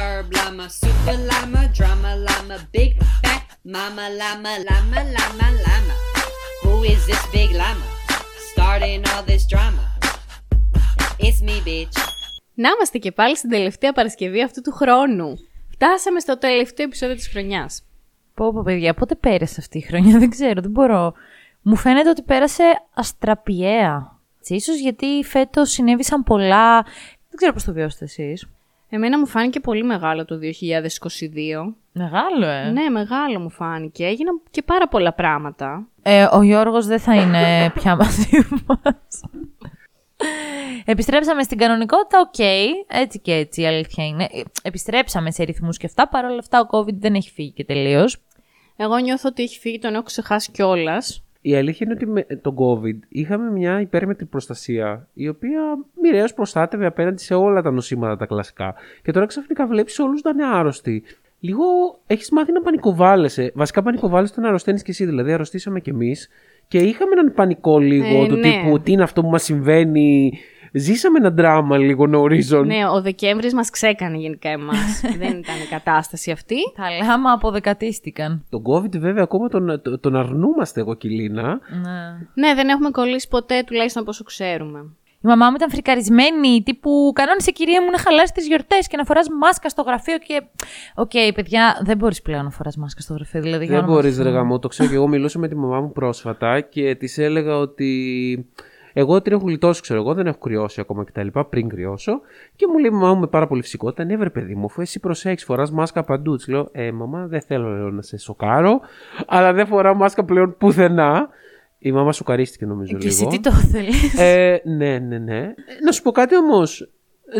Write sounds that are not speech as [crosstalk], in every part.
disturbed llama, super llama, drama llama, big fat mama llama, llama, llama, llama. Who is this big llama? Starting all this drama. It's me, bitch. Να είμαστε και πάλι στην τελευταία Παρασκευή αυτού του χρόνου. Φτάσαμε στο τελευταίο επεισόδιο της χρονιάς. Πω πω παιδιά, πότε πέρασε αυτή η χρονιά, δεν ξέρω, δεν μπορώ. Μου φαίνεται ότι πέρασε αστραπιαία. Ίσως γιατί φέτος συνέβησαν πολλά. Δεν ξέρω πώς το βιώσατε εσείς. Εμένα μου φάνηκε πολύ μεγάλο το 2022. Μεγάλο, ε. Ναι, μεγάλο μου φάνηκε. Έγιναν και πάρα πολλά πράγματα. Ε, ο Γιώργος δεν θα είναι [laughs] πια μαζί μας. Επιστρέψαμε στην κανονικότητα, OK. Okay. Έτσι και έτσι η αλήθεια είναι. Επιστρέψαμε σε ρυθμούς και αυτά. Παρ' όλα αυτά ο COVID δεν έχει φύγει και τελείως. Εγώ νιώθω ότι έχει φύγει, τον έχω ξεχάσει κιόλας. Η αλήθεια είναι ότι με τον COVID είχαμε μια υπέρμετρη προστασία η οποία μοιραίως προστάτευε απέναντι σε όλα τα νοσήματα τα κλασικά. Και τώρα ξαφνικά βλέπεις όλους να είναι άρρωστοι. Λίγο έχεις μάθει να πανικοβάλλεσαι. Βασικά πανικοβάλλεσαι όταν αρρωσταίνεις κι εσύ. Δηλαδή, αρρωστήσαμε κι εμείς και είχαμε έναν πανικό λίγο ε, του ναι. τύπου τι είναι αυτό που μας συμβαίνει, ζήσαμε ένα δράμα λίγο νωρίζον. Ναι, ο Δεκέμβρης μας ξέκανε γενικά εμάς. [laughs] δεν ήταν η κατάσταση αυτή. Τα λάμα αποδεκατίστηκαν. Τον COVID βέβαια ακόμα τον, τον αρνούμαστε εγώ και η Λίνα. Ναι. ναι, δεν έχουμε κολλήσει ποτέ τουλάχιστον από όσο ξέρουμε. Η μαμά μου ήταν φρικαρισμένη, τύπου κανόνισε κυρία μου να χαλάσει τις γιορτές και να φοράς μάσκα στο γραφείο. Και. OK, okay, παιδιά, δεν μπορείς πλέον να φοράς μάσκα στο γραφείο. Δηλαδή, δεν μπορείς, ρε γαμώ. Το ξέρω και εγώ μιλούσα με τη μαμά μου πρόσφατα και της έλεγα ότι εγώ την έχω γλιτώσει, ξέρω εγώ, δεν έχω κρυώσει ακόμα κτλ. Πριν κρυώσω. Και μου λέει μαμά μου με πάρα πολύ φυσικότητα, ναι, βρε παιδί μου, αφού εσύ προσέχεις, φοράς μάσκα παντού. Της λέω, Ε, μαμά, δεν θέλω λέω, να σε σοκάρω, αλλά δεν φοράω μάσκα πλέον πουθενά. Η μαμά σοκαρίστηκε νομίζω και λίγο. Και εσύ τι το θέλεις; Ε, ναι, ναι, ναι. Ε, να σου πω κάτι όμως.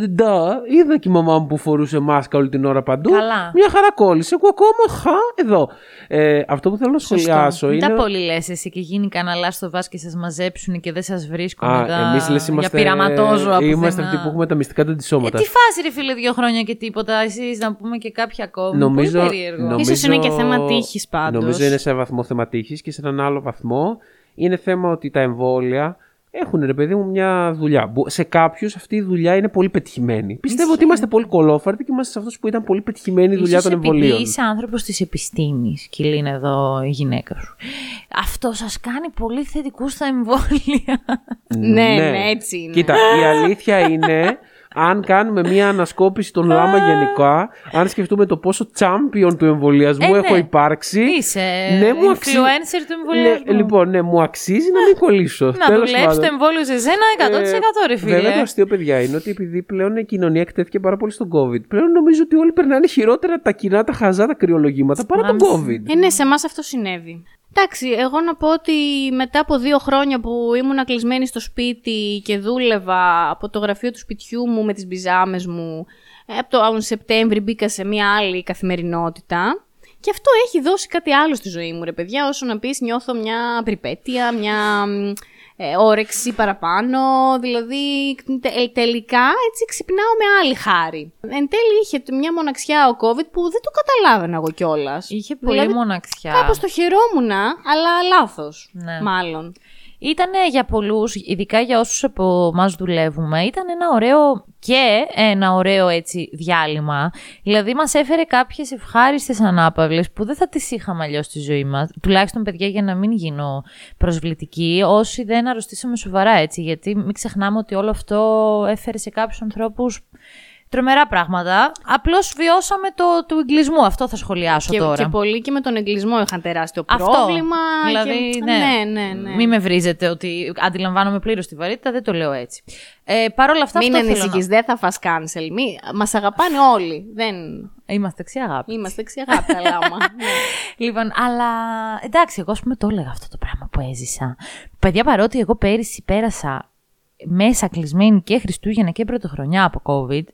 Ντα, είδα και η μαμά μου που φορούσε μάσκα όλη την ώρα παντού. Καλά. Μια χαρά κόλλησε. Εγώ ακόμα χα εδώ. Ε, αυτό που θέλω να σχολιάσω είναι. Δεν τα πολύ λες εσύ και γίνει κανένα στο βάσκε και σας μαζέψουν και δεν σας βρίσκουν. Α, τα... εμείς λες είμαστε. Για πειραματόζω από Είμαστε αυτοί που έχουμε τα μυστικά του αντισώματα. Ε, τι φάση, ρε φίλε, δύο χρόνια και τίποτα. Εσείς να πούμε και κάποια ακόμα. Νομίζω. Πολύ περίεργο. Νομίζω, ίσως είναι και θέμα τύχης πάντως. Νομίζω είναι σε βαθμό θέμα τύχης και σε έναν άλλο βαθμό είναι θέμα ότι τα εμβόλια έχουν ρε παιδί μου μια δουλειά. Σε κάποιους αυτή η δουλειά είναι πολύ πετυχημένη. Πιστεύω ότι είμαστε πολύ κολόφαρτοι και είμαστε σε αυτούς που ήταν πολύ πετυχημένη η δουλειά των εμβολίων. Επειδή είσαι άνθρωπος της επιστήμης, και είναι εδώ η γυναίκα σου. Αυτό σας κάνει πολύ θετικούς στα εμβόλια. ναι, ναι, ναι, έτσι είναι. Κοίτα, η αλήθεια [laughs] είναι αν κάνουμε μια ανασκόπηση των λάμα γενικά, αν σκεφτούμε το πόσο champion του εμβολιασμού ε, έχω ναι. υπάρξει. Είσαι ναι, μου αξίζει... influencer του εμβολιασμού. Ναι, λοιπόν, ναι, μου αξίζει να μην κολλήσω. Να δουλέψει το εμβόλιο σε σένα 100% ρε φίλε. Βέβαια, το αστείο, παιδιά, είναι ότι επειδή πλέον η κοινωνία εκτέθηκε πάρα πολύ στον COVID, πλέον νομίζω ότι όλοι περνάνε χειρότερα τα κοινά, τα χαζά, τα κρυολογήματα παρά τον COVID. Ε, ναι, σε εμάς αυτό συνέβη. Εντάξει, εγώ να πω ότι μετά από δύο χρόνια που ήμουν κλεισμένη στο σπίτι και δούλευα από το γραφείο του σπιτιού μου με τις μπιζάμες μου, ε, από το Σεπτέμβρη μπήκα σε μια άλλη καθημερινότητα. Και αυτό έχει δώσει κάτι άλλο στη ζωή μου, ρε παιδιά, όσο να πεις νιώθω μια περιπέτεια, μια ε, όρεξη παραπάνω, δηλαδή τε, τελικά έτσι ξυπνάω με άλλη χάρη. Εν τέλει είχε μια μοναξιά ο COVID που δεν το καταλάβαινα εγώ κιόλας. Είχε πολύ δηλαδή, μοναξιά. Κάπως το χαιρόμουν, αλλά λάθος, ναι. μάλλον. Ήταν για πολλούς, ειδικά για όσους από εμάς δουλεύουμε, ήταν ένα ωραίο και ένα ωραίο έτσι διάλειμμα. Δηλαδή μας έφερε κάποιες ευχάριστες ανάπαυλες που δεν θα τις είχαμε αλλιώς στη ζωή μας. Τουλάχιστον παιδιά για να μην γίνω προσβλητική, όσοι δεν αρρωστήσαμε σοβαρά έτσι. Γιατί μην ξεχνάμε ότι όλο αυτό έφερε σε κάποιους ανθρώπους Τρομερά πράγματα. Απλώς βιώσαμε το του εγκλισμού. Αυτό θα σχολιάσω και, τώρα. Και πολλοί και με τον εγκλισμό είχαν τεράστιο Αυτό. πρόβλημα. Δηλαδή, και... ναι. ναι, ναι, ναι. Μην με βρίζετε ότι αντιλαμβάνομαι πλήρως τη βαρύτητα, δεν το λέω έτσι. Ε, Παρ' όλα αυτά, Μην ανησυχεί, να... δεν θα φας cancel. Μη... Μας αγαπάνε όλοι. Δεν... Είμαστε αγάπη. Είμαστε αγάπη, αλλά ναι. Λοιπόν, αλλά εντάξει, εγώ ας πούμε το έλεγα αυτό το πράγμα που έζησα. Παιδιά, παρότι εγώ πέρυσι πέρασα μέσα κλεισμένη και Χριστούγεννα και Πρωτοχρονιά από COVID,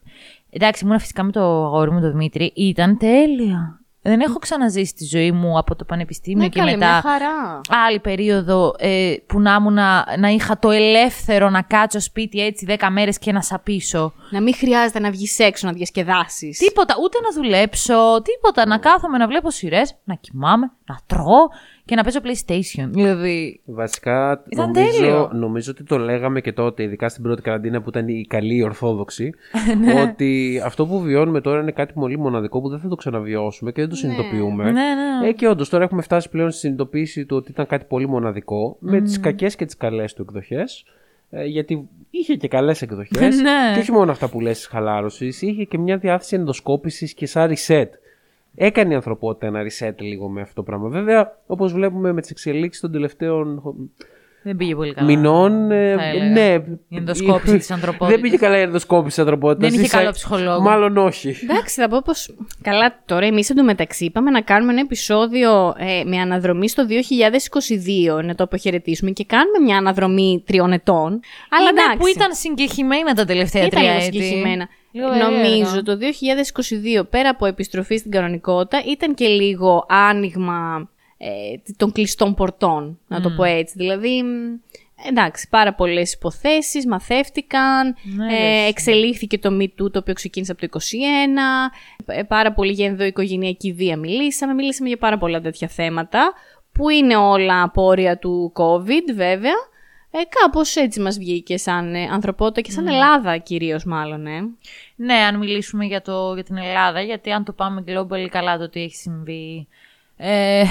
Εντάξει, ήμουν φυσικά με το αγόρι μου, τον Δημήτρη. Ήταν τέλεια. Δεν έχω ξαναζήσει τη ζωή μου από το πανεπιστήμιο Ναι, και καλέ, μετά μια χαρά. άλλη περίοδο ε, που να, ήμουν, να είχα το ελεύθερο να κάτσω σπίτι έτσι 10 μέρες και να σαπίσω. Να μην χρειάζεται να βγεις έξω να διασκεδάσεις. Τίποτα, ούτε να δουλέψω, τίποτα. Να κάθομαι να βλέπω σειρές, να κοιμάμαι, να τρώω και να παίζω PlayStation. Δηλαδή. Βασικά, Ήταν νομίζω, τέλειο. νομίζω ότι το λέγαμε και τότε, ειδικά στην πρώτη καραντίνα που ήταν η καλή ορθόδοξη, [laughs] Ναι. ότι αυτό που βιώνουμε τώρα είναι κάτι πολύ μοναδικό που δεν θα το ξαναβιώσουμε και δεν το συνειδητοποιούμε. Ναι, ναι. Ε, και όντως τώρα έχουμε φτάσει πλέον στη συνειδητοποίηση του ότι ήταν κάτι πολύ μοναδικό, με Mm. τι κακές και τις καλές του εκδοχές. Ε, γιατί είχε και καλές εκδοχές. [laughs] Ναι. Και όχι μόνο αυτά που λες της χαλάρωσης, είχε και μια διάθεση ενδοσκόπησης και σαν reset. Έκανε η ανθρωπότητα ένα reset λίγο με αυτό το πράγμα. Βέβαια, όπως βλέπουμε με τις εξελίξεις των τελευταίων Δεν πήγε πολύ καλά. μηνών. ε, θα έλεγα. ναι. Η ενδοσκόπηση της ανθρωπότητας. Δεν πήγε καλά η ενδοσκόπηση της ανθρωπότητας. Δεν είχε καλό ψυχολόγο. Μάλλον όχι. Εντάξει, θα πω πως. Καλά, τώρα εμείς εντωμεταξύ είπαμε να κάνουμε ένα επεισόδιο ε, με αναδρομή στο 2022, να το αποχαιρετήσουμε και κάνουμε μια αναδρομή τριών ετών. Αλλά Είναι εντάξει. που ήταν συγκεχημένα τα τελευταία ήταν τρία λίγο έτη. συγκεκριμένα. Λίγο Νομίζω περίεργα. το 2022, πέρα από επιστροφή στην κανονικότητα, ήταν και λίγο άνοιγμα ε, των κλειστών πορτών, να το πω έτσι. Δηλαδή, μ, εντάξει, πάρα πολλές υποθέσεις μαθεύτηκαν, Ναι, ε, ρε, εξελίχθηκε το Me Too, το οποίο ξεκίνησε από το 2021, ε, πάρα πολύ για ενδοοικογενειακή βία μιλήσαμε, μιλήσαμε για πάρα πολλά τέτοια θέματα, που είναι όλα απόρροια του COVID βέβαια, ε, κάπως έτσι μας βγήκε σαν ε, ανθρωπότητα και σαν Ελλάδα κυρίως μάλλον, ε. Ναι, αν μιλήσουμε για, το, για την Ελλάδα, γιατί αν το πάμε global καλά το τι έχει συμβεί. Ε,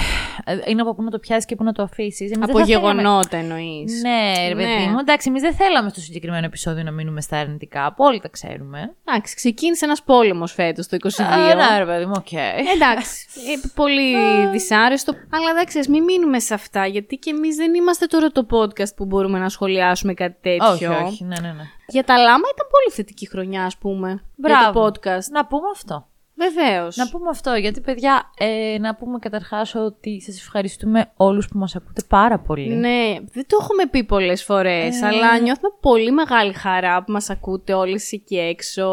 είναι από πού να το πιάσεις και πού να το αφήσεις. Από γεγονότα εννοείς. Ναι, ρε παιδί Ναι. μου. Εντάξει, εμείς δεν θέλαμε στο συγκεκριμένο επεισόδιο να μείνουμε στα αρνητικά. Απόλυτα ξέρουμε. Εντάξει, ξεκίνησε ένας πόλεμος φέτος το 22. Α, ναι, ρε παιδί μου, οκ. Εντάξει, ε, πολύ δυσάρεστο. Αλλά εντάξει, ας μην μείνουμε σε αυτά, γιατί και εμείς δεν είμαστε τώρα το podcast που μπορούμε να σχολιάσουμε κάτι τέτοιο. όχι, όχι, ναι, ναι, ναι. Για τα λάμα ήταν πολύ θετική χρονιά, ας πούμε. Για Μπράβο. το podcast. Να πούμε αυτό. Βεβαίως. Να πούμε αυτό, γιατί παιδιά, ε, να πούμε καταρχάς ότι σας ευχαριστούμε όλους που μας ακούτε πάρα πολύ. Ναι, δεν το έχουμε πει πολλές φορές, Ε. αλλά νιώθουμε πολύ μεγάλη χαρά που μας ακούτε όλες εκεί έξω.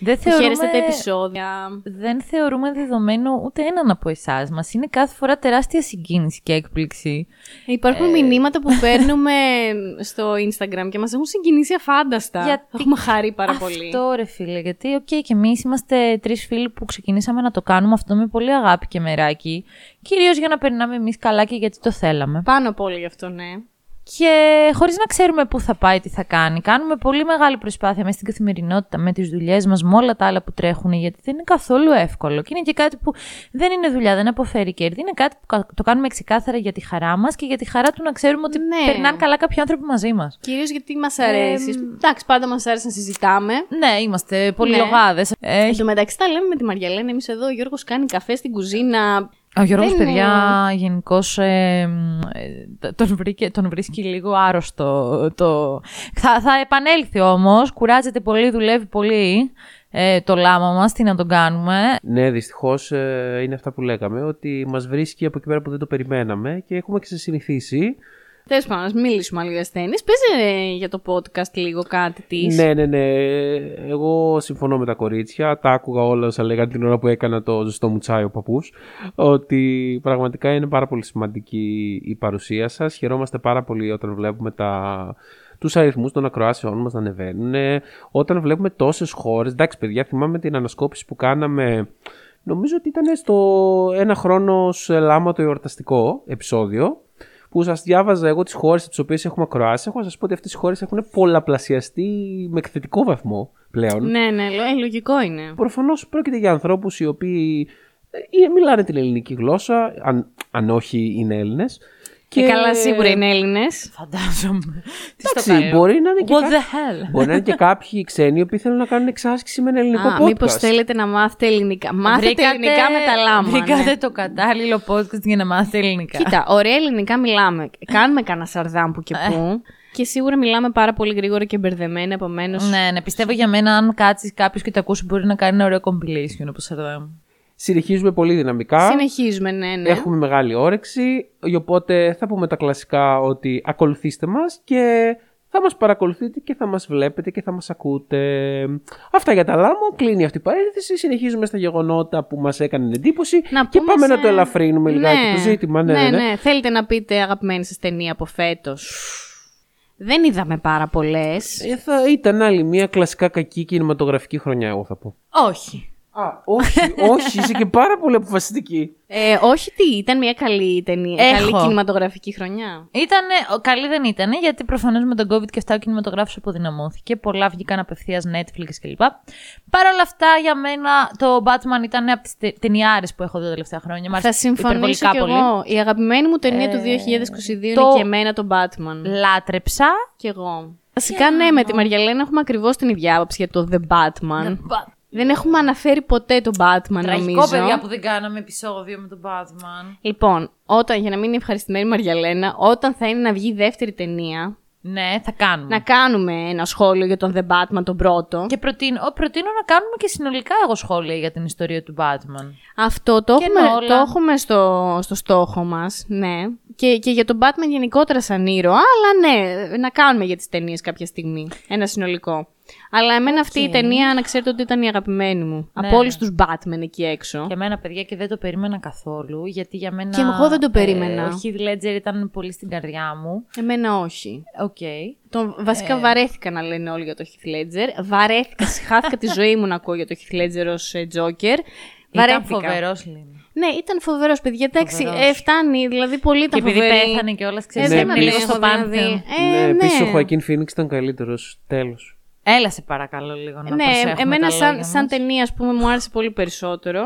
Δεν Που θεωρούμε, χαίρεστε τα επεισόδια. δεν θεωρούμε δεδομένο ούτε έναν από εσάς. Μας είναι κάθε φορά τεράστια συγκίνηση και έκπληξη. Υπάρχουν μηνύματα που παίρνουμε στο Instagram και μας έχουν συγκινήσει αφάνταστα. Γιατί Έχουμε χαρεί πάρα πολύ. Αυτό ρε φίλε, γιατί οκ και εμείς είμαστε τρεις φίλοι που ξεκινήσαμε να το κάνουμε αυτό με πολύ αγάπη και μεράκι. Κυρίως για να περνάμε εμείς καλά και γιατί το θέλαμε. Πάνω απ' όλο γι' αυτό, ναι. Και χωρίς να ξέρουμε πού θα πάει, τι θα κάνει, κάνουμε πολύ μεγάλη προσπάθεια μέσα στην καθημερινότητα, με τις δουλειές μας, με όλα τα άλλα που τρέχουν, γιατί δεν είναι καθόλου εύκολο. Και είναι και κάτι που δεν είναι δουλειά, δεν αποφέρει κέρδη. Είναι κάτι που κα- το κάνουμε ξεκάθαρα για τη χαρά μας και για τη χαρά του να ξέρουμε ότι Ναι. περνάνε καλά κάποιοι άνθρωποι μαζί μας. Κυρίως γιατί μας αρέσεις. Εντάξει, πάντα μας άρεσε να συζητάμε. Ναι, είμαστε πολύ Ναι. λογάδες. Ε, Εν τω μεταξύ τα λέμε με τη Μαριαλένα. Εμείς εδώ ο Γιώργος κάνει καφέ στην κουζίνα. Ο Γιώργος, Δεν παιδιά, είναι- γενικώς τον, βρήκε- τον βρίσκει λίγο άρρωστο. Το... Θα, θα επανέλθει όμως, κουράζεται πολύ, δουλεύει πολύ ε, το λάμα μας, τι να τον κάνουμε. Ναι, δυστυχώς είναι αυτά που λέγαμε, ότι μας βρίσκει από εκεί πέρα που δεν το περιμέναμε και έχουμε ξεσυνηθίσει. Τέλος πάντων, να μιλήσουμε άλλο για ασθένειες. Πες ε, για το podcast λίγο κάτι της. Ναι, ναι, ναι. Εγώ συμφωνώ με τα κορίτσια. Τα άκουγα όλα όσα λέγανε την ώρα που έκανα το ζεστό μου τσάι ο παππούς. Ότι πραγματικά είναι πάρα πολύ σημαντική η παρουσία σας. Χαιρόμαστε πάρα πολύ όταν βλέπουμε τα, τους αριθμούς των ακροάσεών μας να ανεβαίνουν. Όταν βλέπουμε τόσες χώρες. Εντάξει, παιδιά, θυμάμαι την ανασκόπηση που κάναμε. Νομίζω ότι ήταν στο ένα χρόνος σε λάμα το εορταστικό επεισόδιο που σας διάβαζα εγώ τις χώρες τις οποίες έχουμε ακροάσει. Έχω να σας πω ότι αυτές οι χώρες έχουν πολλαπλασιαστεί με εκθετικό βαθμό πλέον. Ναι, ναι, λο- ε, λογικό είναι. Προφανώς πρόκειται για ανθρώπους οι οποίοι ε, μιλάνε την ελληνική γλώσσα, αν, αν όχι είναι Έλληνες. Και καλά, σίγουρα είναι Έλληνες. Φαντάζομαι. Τι στο Εντάξει, καλό. μπορεί να είναι και What κά- the hell; Μπορεί να είναι και κάποιοι ξένοι οι οποίοι θέλουν να κάνουν εξάσκηση με ένα ελληνικό Α, podcast. μήπως θέλετε να μάθετε ελληνικά. Μάθετε ελληνικά με τα λάμα. Βρήκατε ναι. το κατάλληλο podcast για να μάθετε ελληνικά. Κοίτα, ωραία ελληνικά μιλάμε. Κάνουμε κανένα σαρδάμ που και που. Και σίγουρα μιλάμε πάρα πολύ γρήγορα και μπερδεμένα, επομένως. Ναι, ναι, πιστεύω για μένα αν κάτσεις κάποιος και το ακούσει μπορεί να κάνει ένα ωραίο compilation όπως εδώ. Συνεχίζουμε πολύ δυναμικά. Συνεχίζουμε, ναι, ναι. Έχουμε μεγάλη όρεξη, οπότε θα πούμε τα κλασικά ότι ακολουθήστε μας και θα μας παρακολουθείτε και θα μας βλέπετε και θα μας ακούτε. Αυτά για τα λάμο, κλείνει αυτή η παρένθεση, συνεχίζουμε στα γεγονότα που μας έκανε εντύπωση Να και πούμε πάμε να σε- το ελαφρύνουμε λιγάκι το ζήτημα. Ναι, ναι, ναι. Θέλετε να πείτε αγαπημένη σας ταινία από φέτος; Δεν είδαμε πάρα πολλές. Ε, θα ήταν άλλη μια κλασικά κακή κινηματογραφική χρονιά, εγώ θα πω. Όχι. Α, όχι, όχι, είσαι και πάρα πολύ αποφασιστική. Ε, όχι τι, ήταν μια καλή ταινία, Έχω. καλή κινηματογραφική χρονιά. Ήτανε, ο- καλή δεν ήταν, γιατί προφανώς με τον COVID και αυτά ο κινηματογράφος αποδυναμώθηκε. Πολλά βγήκαν απευθείας Netflix κλπ. Παρ' όλα αυτά, για μένα το Batman ήταν από τις ταινιάρες που έχω δει τα τελευταία χρόνια. Μ' άρεσε Θα συμφωνήσω υπερβολικά κι πολύ. εγώ. Η αγαπημένη μου ταινία του Ε, 2022 το- είναι και εμένα το Batman. Λάτρεψα. Κι εγώ. Βασικά, ναι, με τη Μαριαλένα έχουμε ακριβώς την ίδια άποψη για το The Batman. Δεν έχουμε αναφέρει ποτέ το Batman, Τραγικό, νομίζω. παιδιά, που δεν κάναμε επεισόδιο με τον Batman. Λοιπόν, όταν, για να μην είναι ευχαριστημένη η Μαριαλένα, όταν θα είναι να βγει η δεύτερη ταινία, Ναι, θα κάνουμε. να κάνουμε ένα σχόλιο για τον The Batman τον πρώτο. Και προτείνω, ο, προτείνω να κάνουμε και συνολικά εγώ σχόλια για την ιστορία του Batman. Αυτό το Και έχουμε, Nolan. το έχουμε στο, στο στόχο μας, ναι. Και, και για τον Batman γενικότερα σαν ήρωα, αλλά ναι, να κάνουμε για τις ταινίες κάποια στιγμή. Ένα συνολικό. Αλλά εμένα αυτή η ταινία, να ξέρετε ότι ήταν η αγαπημένη μου. Ναι, από όλους ναι. τους Batman εκεί έξω. Για μένα, παιδιά, και δεν το περίμενα καθόλου, γιατί για μένα... Και εγώ δεν το περίμενα. Ε, ο Heath Ledger ήταν πολύ στην καρδιά μου. Εμένα όχι. Οκ. Τον, Ε. βασικά βαρέθηκα να λένε όλοι για το Heath Ledger. Βαρέθηκα, σιχάθηκα τη ζωή μου να ακούω για το Heath Ledger ως ε, Joker. Ήταν Βαρέθηκα. φοβερός, Λίνα. Ναι, ήταν φοβερός, παιδιά. Εντάξει, Φοβερός. ε, φτάνει. Δηλαδή, πολύ Και ήταν επειδή φοβερή. πέθανε και όλα, Ε, ξέρεις, δεν Ναι, έμεινε λίγο αντέχω, στο δηλαδή. πάνθεον. Ε, ναι, ναι. επίσης ο Joaquin Phoenix ήταν καλύτερος. Τέλος. Έλα σε παρακαλώ λίγο να Ναι, προσέχουμε εμένα τα σαν, λόγια σαν μας. ταινία, ας πούμε, μου άρεσε πολύ περισσότερο.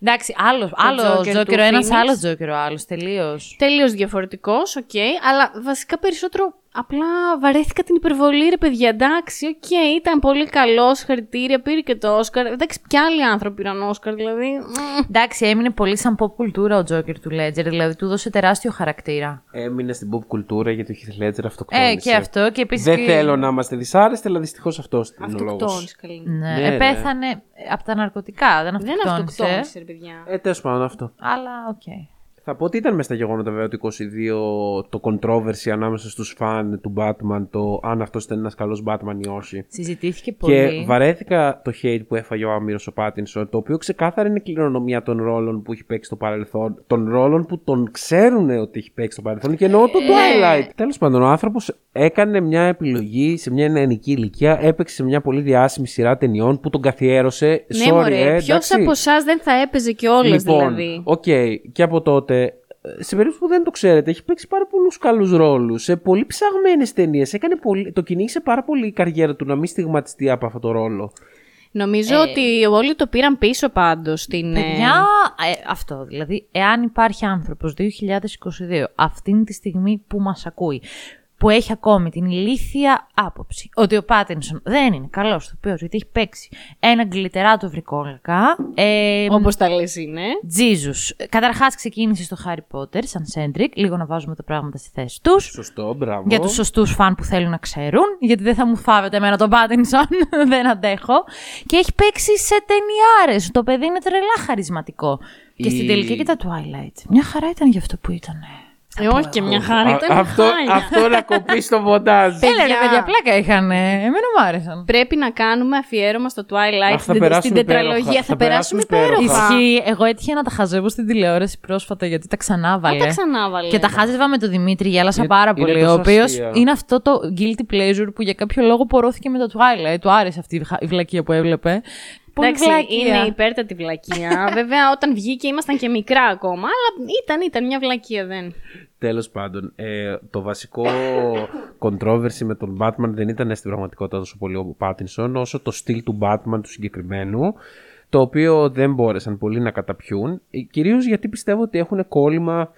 Εντάξει, άλλο, άλλο Joker του Τζόκερο, ένας Phoenix. άλλος Τζόκερο, άλλος, τελείως. Τελείως διαφορετικός, οκ. αλλά βασικά περισσότερο απλά βαρέθηκα την υπερβολή, ρε παιδιά. Εντάξει, οκ, ήταν πολύ καλό, συγχαρητήρια, πήρε και το Όσκαρ. Εντάξει, κι άλλοι άνθρωποι πήραν Όσκαρ, δηλαδή. μμ. Εντάξει, έμεινε πολύ σαν pop κουλτούρα ο Τζόκερ του Ledger, δηλαδή του 'δωσε τεράστιο χαρακτήρα. Έμεινε στην pop κουλτούρα γιατί ο Heath Ledger αυτοκτόνησε. Ε, και αυτό και επίσης... Δεν και- θέλω να είμαστε δυσάρεστοι, αλλά δυστυχώς αυτό είναι ο λόγος. Αυτοκτόνησε, καλή. Ναι, Ναι, ε, ναι. πέθανε από τα ναρκωτικά, δεν Δεν αυτοκτόνησε. αυτοκτόνησε, ρε παιδιά. Ε, τέλος πάντων αυτό. Αλλά οκ. Θα πω ότι ήταν μέσα στα γεγονότα βέβαια το 22 το controversy ανάμεσα στους φαν του Batman, το αν αυτός ήταν ένας καλός Batman ή όχι. Συζητήθηκε πολύ. Και βαρέθηκα το hate που έφαγε ο άμοιρος ο Πάτινσον, το οποίο ξεκάθαρα είναι κληρονομιά των ρόλων που έχει παίξει στο παρελθόν, των ρόλων που τον ξέρουν ότι έχει παίξει στο παρελθόν και εννοώ το Twilight. Τέλος πάντων, ο άνθρωπος έκανε μια επιλογή σε μια νεανική ηλικία, έπαιξε σε μια πολύ διάσημη σειρά ταινιών που τον καθιέρωσε. Ναι, Sorry, μωρέ, ε, ποιος εντάξει. από εσάς δεν θα έπαιζε και όλες Λοιπόν, δηλαδή; οκ, και από τότε, ε, σε περίπτωση που δεν το ξέρετε, έχει παίξει πάρα πολλούς καλούς ρόλους σε πολύ ψαγμένες ταινίες. Πολύ... Το κυνήγησε πάρα πολύ η καριέρα του να μην στιγματιστεί από αυτό το ρόλο. Νομίζω ότι όλοι το πήραν πίσω πάντως στην... ε, Παιδιά, ε, αυτό δηλαδή, εάν υπάρχει άνθρωπος 2022, αυτήν τη στιγμή που μας ακούει, που έχει ακόμη την ηλίθια άποψη ότι ο Πάτινσον δεν είναι καλός ηθοποιός γιατί έχει παίξει ένα γκλιτεράτο βρικόλακα. Ε, Όπως τα λες είναι. Jesus. Καταρχάς ξεκίνησε στο Harry Potter σαν Σέντρικ, λίγο να βάζουμε τα πράγματα στη θέση τους. Σωστό, μπράβο. Για τους σωστούς φαν που θέλουν να ξέρουν, γιατί δεν θα μου φάβετε εμένα τον Πάτινσον, [laughs] δεν αντέχω. Και έχει παίξει σε ταινιάρες. Το παιδί είναι τρελά χαρισματικό. Και στην Η- τελική και τα Twilight. Μια χαρά ήταν για αυτό που ήταν. Ε, όχι και μια χαρά, Α, ήταν αυτό, χάλια. αυτό να κοπεί στο μοντάζ. Έλα ρε Παιδιά. παιδιά, πλάκα είχαν. Εμένα μου άρεσαν. Πρέπει να κάνουμε αφιέρωμα στο Twilight, Αχ, θα στην, περάσουμε στην τετραλογία. υπέροχα. Θα, Θα περάσουμε περάσουμε υπέροχα. Ισχύει. Εγώ έτυχε να τα χαζεύω στην τηλεόραση πρόσφατα γιατί τα ξανάβαλε. Α, τα ξανάβαλε. Και τα χάζευα με τον Δημήτρη, γέλασα Είναι- πάρα είναι πολύ. τόσο Ο οποίος αστεία. είναι αυτό το guilty pleasure που για κάποιο λόγο πορώθηκε με το Twilight. Του άρεσε αυτή η χα- η βλακεία που έβλεπε. Πολύ Εντάξει, βλακεία. είναι υπέρτατη βλακεία. [laughs] Βέβαια, όταν βγήκε ήμασταν και μικρά ακόμα, αλλά ήταν, ήταν μια βλακεία, δεν. Τέλος πάντων, ε, το βασικό controversy με τον Batman δεν ήταν στην πραγματικότητα τόσο πολύ ο Πάτινσον, όσο το στυλ του Batman του συγκεκριμένου, το οποίο δεν μπόρεσαν πολλοί να καταπιούν, ε, κυρίως γιατί πιστεύω ότι έχουν κόλλημα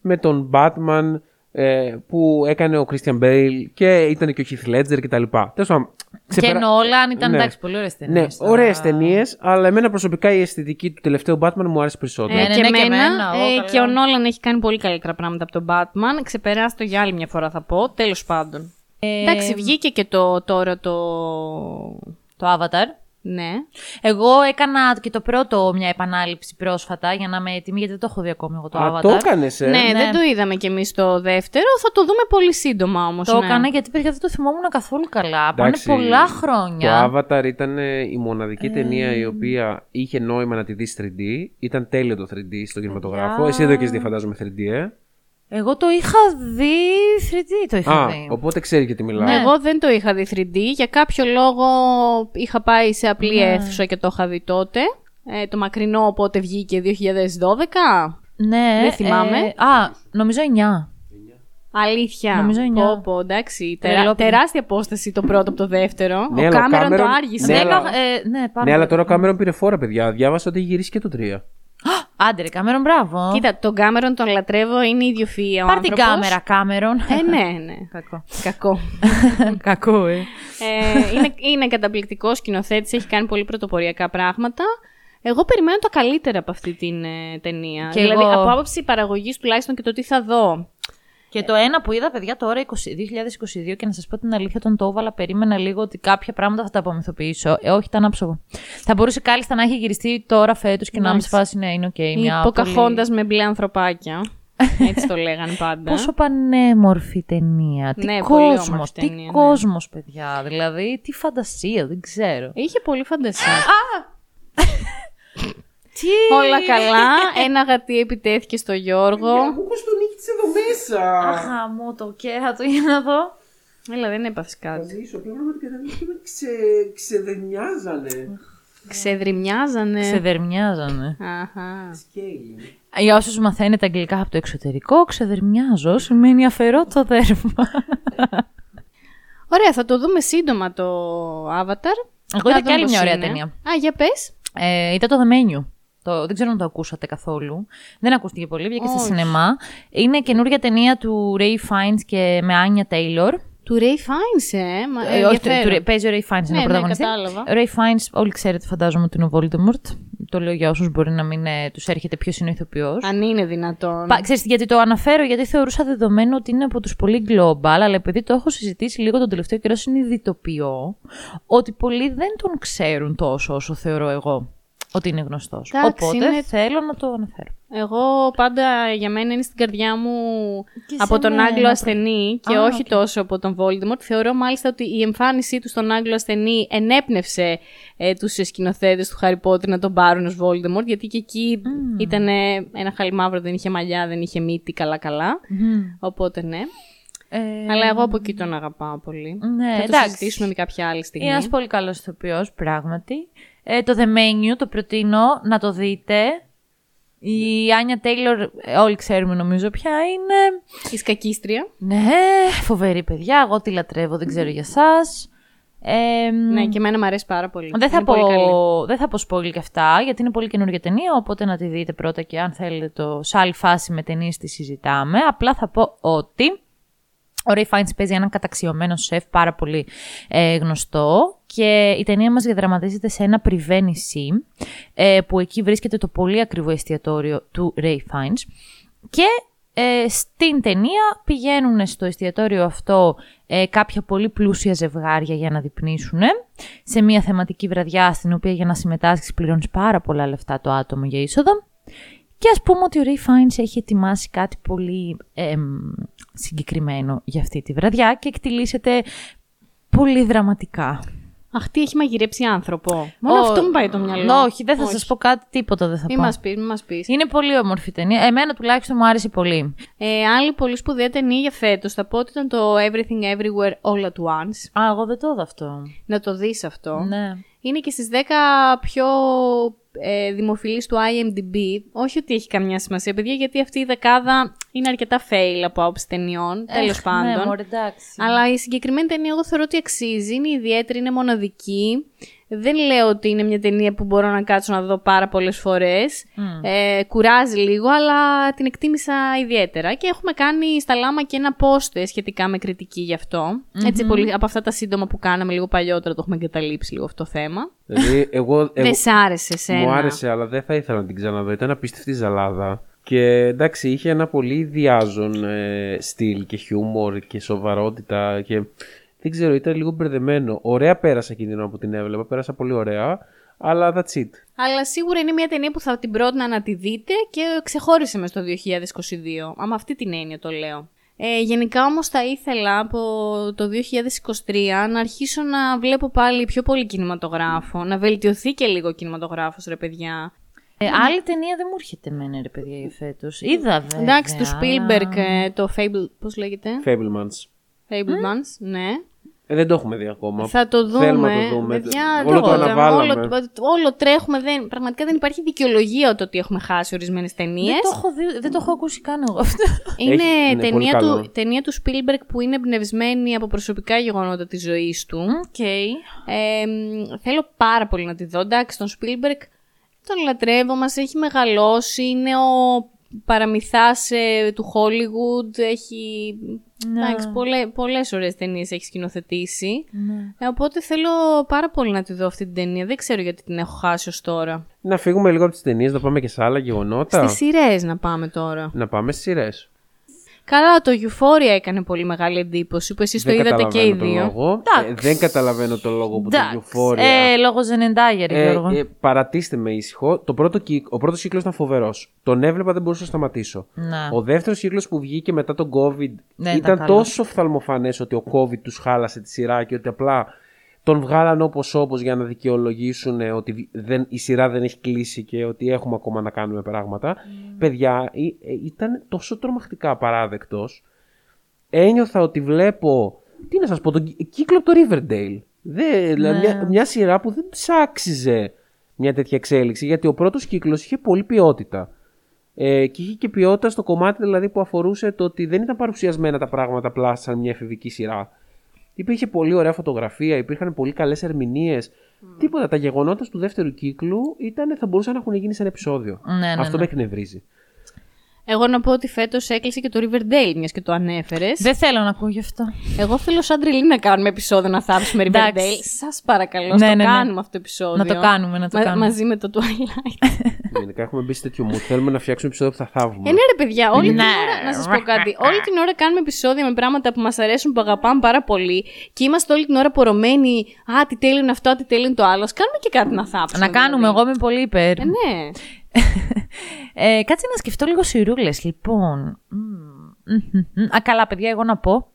με τον Batman ε, που έκανε ο Christian Bale και ήταν και ο Heath Ledger κτλ. Τέλος πάντων, Και ξεπερα- Νόλαν ήταν Ναι. εντάξει, πολύ ωραίες ταινίες. Ναι, ωραίες ταινίες, αλλά εμένα προσωπικά η αισθητική του τελευταίου Batman μου άρεσε περισσότερο. Ε, Ε, ναι, και ναι, και εμένα, εμένα, ε, εγώ καλά. και ο Νόλαν έχει κάνει πολύ καλύτερα πράγματα από τον Batman. Ξεπεράσει το για άλλη μια φορά θα πω, τέλος πάντων. Ε, Εντάξει, βγήκε και το τώρα το... Το Avatar. Ναι. Εγώ έκανα και το πρώτο μια επανάληψη πρόσφατα για να είμαι έτοιμη, γιατί δεν το έχω δει ακόμη εγώ το Α, Avatar. το έκανες, ε; Ναι, ναι. δεν το είδαμε κι εμείς το δεύτερο. Θα το δούμε πολύ σύντομα όμως. Το ναι. έκανα γιατί παιδιά δεν το θυμόμουν καθόλου καλά. Εντάξει, Πάνε πολλά χρόνια. Το Avatar ήταν ε, η μοναδική ταινία η οποία είχε νόημα να τη δεις 3D. Ήταν τέλειο το 3D στον κινηματογράφο. Εσύ δεν το έχεις δει φαντάζομαι 3D, ε; Εγώ το είχα δει 3D, το είχα Α, δει. οπότε ξέρει γιατί μιλάω. Ναι. Εγώ δεν το είχα δει 3D. Για κάποιο λόγο είχα πάει σε απλή αίθουσα και το είχα δει τότε. Ε, το μακρινό οπότε βγήκε 2012. Ναι. Δεν θυμάμαι. ε, α, νομίζω 9. Αλήθεια. Νομίζω εννιά. Πω, πω, εντάξει. Τρελό, Τερά, παιδί. τεράστια απόσταση το πρώτο από το δεύτερο. Ναι, ο αλλά ο Κάμερον το Κάμερον- άργησε. Ναι, Δέκα- αλλά- ε, ναι, πάρα Ναι, αλλά πολύ. τώρα ο Κάμερον πήρε φόρα, παιδιά. Διάβασα ότι έχει γυρίσει και το 3. Άντε ρε, Κάμερον, μπράβο. Κοίτα, τον Κάμερον τον λατρεύω, είναι ιδιοφυΐα ο Πάρ την άνθρωπος. κάμερα, Κάμερον. Ε, ναι, ναι. [laughs] Κακό. Κακό. [laughs] Κακό, ε. ε, είναι, είναι καταπληκτικός σκηνοθέτης, έχει κάνει πολύ πρωτοποριακά πράγματα. Εγώ περιμένω τα καλύτερα από αυτή την ε, ταινία. Και δηλαδή, εγώ. από άποψη παραγωγής τουλάχιστον και το τι θα δω. Και το ένα που είδα, παιδιά, τώρα 20 2022 και να σας πω την αλήθεια, όταν το έβαλα, περίμενα λίγο ότι κάποια πράγματα θα τα απομυθοποιήσω. Ε, όχι, ήταν άψογο. Θα μπορούσε κάλλιστα να έχει γυριστεί τώρα φέτος και να είμαι σε φάση, ναι, είναι οκ. Η μια Ποκαχόντας πολύ- με μπλε ανθρωπάκια. [laughs] Έτσι το λέγανε πάντα. Πόσο πανέμορφη ταινία. Τι Ναι, πολύ κόσμος, όμορφη τι ταινία, ναι. κόσμος, παιδιά. Δηλαδή, τι φαντασία, δεν ξέρω. Είχε πολύ φαντασία. [laughs] [laughs] Τι... Όλα καλά. Ένα γατί επιτέθηκε στο Γιώργο. Πώς τον νίκησε εδώ μέσα. Αχα, μου το κέρατο για να δω. Έλα, δεν έπαθες κάτι. Ζήσω, απλά πραγματικά δεν με ξε... ξεδενιάζανε. Ξεδριμιάζανε. Ξεδερμιάζανε. Αχα. Σκέλι. Για όσους μαθαίνετε αγγλικά από το εξωτερικό, ξεδερμιάζω σημαίνει αφαιρώ το δέρμα. Ωραία, θα το δούμε σύντομα το Avatar. Εγώ Θα είδα δούμε και άλλη πώς μια ωραία είναι. ταινία. Α, για πες. Ε, είδα το The Menu. Το, δεν ξέρω αν το ακούσατε καθόλου. Δεν ακούστηκε πολύ, βγήκε στα Όχι. σινεμά. Είναι καινούργια ταινία του Ray Fiennes και με Άνια Taylor. Του Ray Fiennes, ε. Μα, Ε, όχι, του- του- παίζει ο Ray Fiennes, είναι Ναι, ο ναι, πρωταγωνιστής. κατάλαβα. Ο Ray Fiennes, όλοι ξέρετε, φαντάζομαι ότι είναι ο Voldemort. Το λέω για όσους μπορεί να μην ε, τους έρχεται ποιος είναι ο ηθοποιός. Αν είναι δυνατόν. Πα, ξέρεις γιατί το αναφέρω, γιατί θεωρούσα δεδομένο ότι είναι από τους πολύ global, αλλά επειδή το έχω συζητήσει λίγο τον τελευταίο καιρό συνειδητοποιώ ότι πολλοί δεν τον ξέρουν τόσο όσο θεωρώ εγώ ότι είναι γνωστός. Εντάξει, Οπότε είναι- θέλω να το αναφέρω. Εγώ πάντα για μένα είναι στην καρδιά μου Και από σε τον μένα, Άγγλο προ- ασθενή και Α, όχι οκ. τόσο από τον Voldemort. Θεωρώ μάλιστα ότι η εμφάνισή του στον Άγγλο ασθενή ενέπνευσε ε, τους σκηνοθέτες του Harry Potter να τον πάρουν ως Voldemort γιατί και εκεί ήταν ένα χάλι μαύρο, δεν είχε μαλλιά, δεν είχε μύτη καλά-καλά. Οπότε ναι. Ε, Αλλά εγώ από εκεί τον αγαπάω πολύ. Ναι, Θα το εντάξει. συζητήσουμε με κάποια άλλη στιγμή. Είναι ένας πολύ καλός ηθοποιός, πράγματι. Ε, το The Menu το προτείνω να το δείτε. Η Άνια Τέιλορ, ε, όλοι ξέρουμε νομίζω ποια είναι. Η σκακίστρια. Ναι, φοβερή παιδιά. Εγώ τη λατρεύω, δεν ξέρω για σας. Ε, Ναι, και εμένα μου αρέσει πάρα πολύ. δεν, θα Είναι πολύ καλή. πω, δεν θα πω spoil και αυτά, γιατί είναι πολύ καινούργια ταινία, οπότε να τη δείτε πρώτα και αν θέλετε το σε άλλη φάση με ταινίες τη συζητάμε. Απλά θα πω ότι ο Ray Fiennes παίζει έναν καταξιωμένο σεφ πάρα πολύ ε, γνωστό. Και η ταινία μας διαδραματίζεται σε ένα πριβέ νησί ε, που εκεί βρίσκεται το πολύ ακριβό εστιατόριο του Ray Fiennes. Και ε, στην ταινία πηγαίνουν στο εστιατόριο αυτό ε, κάποια πολύ πλούσια ζευγάρια για να δειπνήσουν σε μια θεματική βραδιά στην οποία για να συμμετάσχεις πληρώνεις πάρα πολλά λεφτά το άτομο για είσοδο και ας πούμε ότι ο Ray Fiennes έχει ετοιμάσει κάτι πολύ εμ, συγκεκριμένο για αυτή τη βραδιά και εκτιλήσεται πολύ δραματικά. Αχ, τι έχει μαγειρέψει άνθρωπο. Μόνο Ω, αυτό μου πάει το μυαλό. Όχι, δεν θα σας πω κάτι, τίποτα δεν θα Μη πω. μας πεις, μη μας πεις. Είναι πολύ όμορφη ταινία. Εμένα τουλάχιστον μου άρεσε πολύ. Ε, άλλη πολύ σπουδαία ταινία για φέτος θα πω ότι ήταν το Everything Everywhere All at Once. Α, εγώ δεν το είδα αυτό. Να το δεις αυτό. Ναι. Είναι και στις 10 πιο ε, δημοφιλείς του IMDb. Όχι ότι έχει καμιά σημασία, παιδιά, γιατί αυτή η δεκάδα είναι αρκετά fail από άποψη ταινιών, τέλος Εχ, πάντων. Ναι, μωρέ, εντάξει. Αλλά η συγκεκριμένη ταινία εγώ θεωρώ ότι αξίζει. Είναι ιδιαίτερη, είναι μοναδική. Δεν λέω ότι είναι μια ταινία που μπορώ να κάτσω να δω πάρα πολλές φορές. Ε, κουράζει λίγο, αλλά την εκτίμησα ιδιαίτερα. Και έχουμε κάνει στα λάμα και ένα post σχετικά με κριτική γι' αυτο Έτσι, πολύ, από αυτά τα σύντομα που κάναμε λίγο παλιότερα το έχουμε εγκαταλείψει λίγο αυτό το θέμα. Δηλαδή, εγώ, εγώ Δεν σ' άρεσε εσένα. μου άρεσε, αλλά δεν θα ήθελα να την ξαναδώ. Ήταν απίστευτη ζαλάδα. Και εντάξει, είχε ένα πολύ διάζον ε, στυλ και χιούμορ και σοβαρότητα. Και Δεν ξέρω, ήταν λίγο μπερδεμένο. Ωραία πέρασα εκείνη την ώρα που την έβλεπα. Πέρασα πολύ ωραία. Αλλά that's it. Αλλά σίγουρα είναι μια ταινία που θα την πρότεινα να τη δείτε και ξεχώρισε μες στο 2022. Άμα αυτή την έννοια το λέω. Ε, γενικά όμως θα ήθελα από το 2023 να αρχίσω να βλέπω πάλι πιο πολύ κινηματογράφο, να βελτιωθεί και λίγο ο κινηματογράφος ρε παιδιά. Ε, άλλη ταινία δεν μου έρχεται εμένα, ρε παιδιά, για φέτος. Είδα βέβαια. Εντάξει, του αλλά- Spielberg, ε, το Fable, πώς λέγεται, Fablemans. Fablemans, ναι. Ε, δεν το έχουμε δει ακόμα. Θα το δούμε. Θέλουμε να το δούμε. Παιδιά, Όλο το τώρα, αναβάλαμε. Όλο, όλο τρέχουμε. Δεν, πραγματικά δεν υπάρχει δικαιολογία το ότι έχουμε χάσει ορισμένες ταινίες. Δεν το, έχω δει, δεν το έχω ακούσει καν εγώ αυτό. [laughs] Είναι, Έχει- είναι πολύ ταινία, καλό. του, ταινία του Spielberg που είναι εμπνευσμένη από προσωπικά γεγονότα της ζωής του. Οκ. Ε, μ, θέλω πάρα πολύ να τη δω. Εντάξει, τον Spielberg τον λατρεύω, μας έχει μεγαλώσει, είναι ο παραμυθάς ε, του Hollywood, έχει... Ναι. Εντάξει, πολλές, πολλές ωραίες ταινίες έχει σκηνοθετήσει. Ναι. Ε, οπότε θέλω πάρα πολύ να τη δω αυτή την ταινία. Δεν ξέρω γιατί την έχω χάσει ως τώρα. Να φύγουμε λίγο από τις ταινίες, να πάμε και σε άλλα γεγονότα. Στις σειρές να πάμε τώρα. Να πάμε στις σειρές. Καλά, το Euphoria έκανε πολύ μεγάλη εντύπωση που εσείς το είδατε και οι δύο. Λόγο. Ε, Εντάξει. δεν καταλαβαίνω τον λόγο που το Εντάξει. Euphoria. Ε, λόγω Ζενεντάγερ, Ε, Γιώργο. ε, παρατήστε με ήσυχο. Το πρώτο κύκ- ο πρώτος κύκλος ήταν φοβερός. Τον έβλεπα, δεν μπορούσα να σταματήσω. Να. Ο δεύτερος κύκλος που βγήκε μετά τον COVID Ναι, ήταν ήταν καλό. τόσο φθαλμοφανέ ότι ο COVID τους χάλασε τη σειρά και ότι απλά τον βγάλαν όπως όπως για να δικαιολογήσουν ε, ότι δεν, η σειρά δεν έχει κλείσει και ότι έχουμε ακόμα να κάνουμε πράγματα. Παιδιά, ε, ε, ήταν τόσο τρομακτικά απαράδεκτο. Ένιωθα ότι βλέπω. Τι να σας πω, τον κυ- κύκλο από το Riverdale. Δεν, δηλαδή, Ναι. μια, μια σειρά που δεν της άξιζε μια τέτοια εξέλιξη γιατί ο πρώτος κύκλος είχε πολύ ποιότητα. Ε, και είχε και ποιότητα στο κομμάτι δηλαδή που αφορούσε το ότι δεν ήταν παρουσιασμένα τα πράγματα απλά σαν μια εφηβική σειρά. Υπήρχε πολύ ωραία φωτογραφία, υπήρχαν πολύ καλές ερμηνείες. Τίποτα. Τα γεγονότα του δεύτερου κύκλου ήταν, θα μπορούσαν να έχουν γίνει σε ένα επεισόδιο. Ναι, ναι, Αυτό ναι. με εκνευρίζει. Εγώ να πω ότι φέτος έκλεισε και το Riverdale, μιας και το ανέφερες. Δεν θέλω να ακούω γι' αυτό. Εγώ θέλω σαν τρελή να κάνουμε επεισόδιο να θάψουμε Riverdale. Εντάξει. Σας παρακαλώ, Ναι, να ναι, το ναι. κάνουμε αυτό το επεισόδιο. Να το κάνουμε, να το κάνουμε. Μαζί με το Twilight. [laughs] Γενικά έχουμε μπει σε τέτοιο mood. Θέλουμε να φτιάξουμε επεισόδιο που θα θαύουμε. ε, ναι, ρε παιδιά, όλη την Ναι. ώρα. Να σας πω κάτι. Όλη την ώρα κάνουμε επεισόδια με πράγματα που μας αρέσουν, που αγαπάμε πάρα πολύ και είμαστε όλη την ώρα πορωμένοι. Α, τι τέλειο είναι αυτό, α, τι τέλειο είναι το άλλο. Ας κάνουμε και κάτι να θάψουμε. Να κάνουμε, δηλαδή. εγώ είμαι πολύ υπέρ. Ε, ναι. [laughs] Ε, κάτσε να σκεφτώ λίγο σιρούλες, λοιπόν. Μμμ, μμμ, μμμ. Α, καλά, παιδιά, εγώ να πω.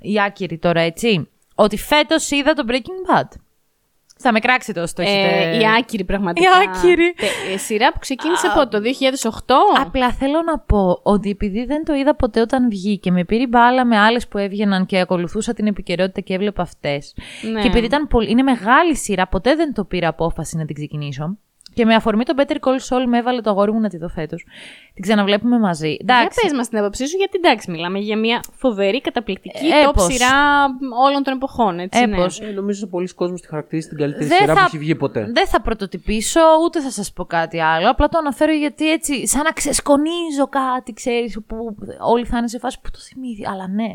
Η άκυρη τώρα, έτσι. Ότι φέτος είδα το Breaking Bad. Θα με κράξετε όσο το έχετε. Ε, η άκυρη πραγματικά. Η άκυρη. Τε- ε, σειρά που ξεκίνησε από το 2008. Απλά θέλω να πω ότι επειδή δεν το είδα ποτέ όταν βγήκε, με πήρε μπάλα με άλλες που έβγαιναν και ακολουθούσα την επικαιρότητα και έβλεπα αυτές. Ναι. Και επειδή ήταν πολύ, είναι μεγάλη σειρά, ποτέ δεν το πήρα απόφαση να την ξεκινήσω. Και με αφορμή το Better Call Saul με έβαλε το αγόρι μου να τη δω φέτος. Την ξαναβλέπουμε μαζί. Για Εντάξει. πες μας την άποψή σου, γιατί εντάξει, μιλάμε για μια φοβερή, καταπληκτική Ε, top έπως. σειρά όλων των εποχών, έτσι, ναι. Έπως. Ε, νομίζω ότι πολλοί κόσμοι τη χαρακτηρίζει την καλύτερη Δεν σειρά θα- που έχει βγει ποτέ. Δεν θα πρωτοτυπήσω, ούτε θα σας πω κάτι άλλο. Απλά το αναφέρω γιατί έτσι, σαν να ξεσκονίζω κάτι, ξέρεις, που όλοι θα είναι σε φάση που το θυμήθη. Αλλά ναι.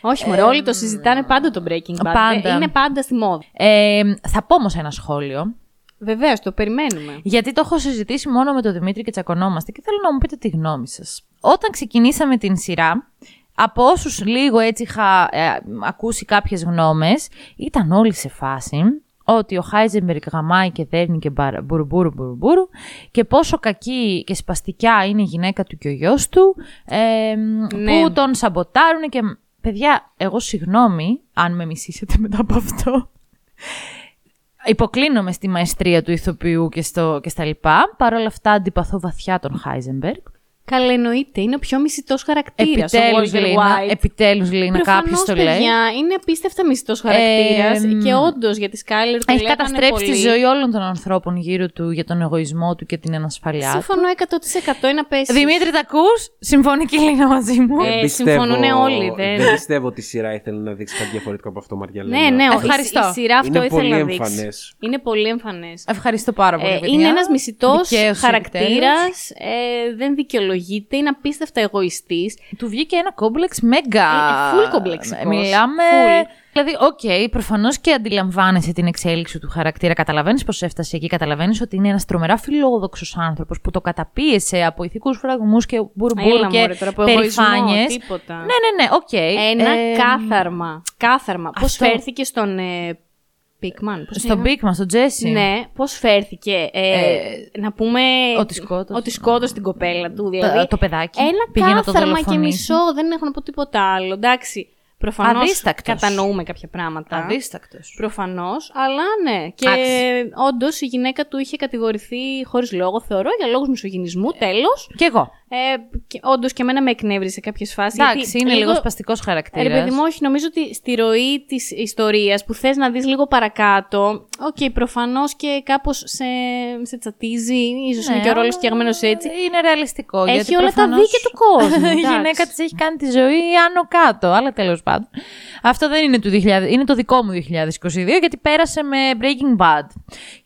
Όχι, μωρέ, όλοι το συζητάνε πάντα το Breaking Bad. Πάντα. Είναι πάντα στη μόδα. Ε, θα πω όμως ένα σχόλιο. Βεβαίως, το περιμένουμε. Γιατί το έχω συζητήσει μόνο με τον Δημήτρη και τσακωνόμαστε και θέλω να μου πείτε τη γνώμη σας. Όταν ξεκινήσαμε την σειρά, από όσους λίγο έτσι είχα ε, ακούσει κάποιες γνώμες, ήταν όλοι σε φάση ότι ο Χάιζεμπεργκ γαμάει και δέρνει και μπαρα- μπουρμπούρου μπουρμπούρου και πόσο κακή και σπαστικιά είναι η γυναίκα του και ο γιος του, ε, Ναι. που τον σαμποτάρουν και... Παιδιά, εγώ συγγνώμη αν με μισήσετε μετά από αυτό. Υποκλίνομαι στη μαεστρία του ηθοποιού και, στο, και στα λοιπά. Παρ' όλα αυτά αντιπαθώ βαθιά τον Χάιζεμπεργκ. Καλά, εννοείται. Είναι ο πιο μισητός χαρακτήρας. Επιτέλους, Λίνα, επιτέλους, Λίνα, κάποιος το λέει. παιδιά, είναι απίστευτα μισητός χαρακτήρας. Ε, και όντως για τη Σκάιλερ το Έχει λέγανε καταστρέψει πολύ. τη ζωή όλων των ανθρώπων γύρω του για τον εγωισμό του και την ανασφαλειά του. Συμφωνώ 100% είναι απαίσιο. Δημήτρη, τα ακούς; Συμφωνεί και η Λίνα μαζί μου. Ε, πιστεύω- συμφωνούν όλοι, δεν- δεν πιστεύω ότι η σειρά ήθελε να δείξει κάτι διαφορετικό από αυτό, Μαριά Ναι, ναι, όχι, Ευχαριστώ. Η, η σειρά αυτό Είναι ήθελε πολύ να δείξει. εμφανές. Είναι πολύ εμφανές. Ευχαριστώ πάρα πολύ. Ε, παιδιά. είναι ένας μισητός Δικαίωση, χαρακτήρας, ε, δεν δικαιολογείται δικαιολογείται, είναι απίστευτα εγωιστής. Του βγήκε ένα κόμπλεξ μέγα. Ε, full κομπλεξικός. Μιλάμε. Full. Δηλαδή, ok, okay, προφανώς και αντιλαμβάνεσαι την εξέλιξη του χαρακτήρα. Καταλαβαίνεις πώς έφτασε εκεί. Καταλαβαίνεις ότι είναι ένας τρομερά φιλόδοξος άνθρωπος που το καταπίεσε από ηθικούς φραγμούς και μπουρμπούρ Έλα, και μωρέ, τώρα από εγωισμό, περηφάνειες. τίποτα. Ναι, ναι, ναι, οκ. Ένα Ε, κάθαρμα. Κάθαρμα. Πώς αυτό. φέρθηκε στον ε, Πίκμαν. πώς Στον λέγανε; Big Man, στον Τζέσι. Ναι, πώς φέρθηκε. Ε, να πούμε... ότι σκότωσε. Ότι σκότωσε την κοπέλα του. Δηλαδή, Το, το παιδάκι. ένα πήγε να το κάθαρμα και δολοφονήσει. μισό. Δεν έχω να πω τίποτα άλλο. Εντάξει. Προφανώς Αδίστακτος. κατανοούμε κάποια πράγματα. Αδίστακτος. Προφανώς, αλλά ναι. Και Εντάξει. όντως η γυναίκα του είχε κατηγορηθεί χωρίς λόγο, θεωρώ, για λόγους μισογυνισμού. Τέλος. Κι εγώ. Ε, όντως και εμένα με εκνεύρισε σε κάποιες φάσεις. Εντάξει, είναι λίγο σπαστικός Ε, χαρακτήρας. Ρε παιδί μου, όχι, νομίζω ότι στη ροή της ιστορίας που θες να δεις λίγο παρακάτω, ok, okay, προφανώς και κάπως σε, σε τσατίζει, ίσως είναι και ο ρόλος φτιαγμένος έτσι. Είναι ρεαλιστικό. Έχει γιατί όλα τα προφανώς δίκαια του κόσμου. [laughs] η εντάξει. γυναίκα της έχει κάνει τη ζωή άνω κάτω. Αλλά τέλος πάντων. Αυτό δεν είναι του 2000, είναι το δικό μου 2022 γιατί πέρασε με Breaking Bad.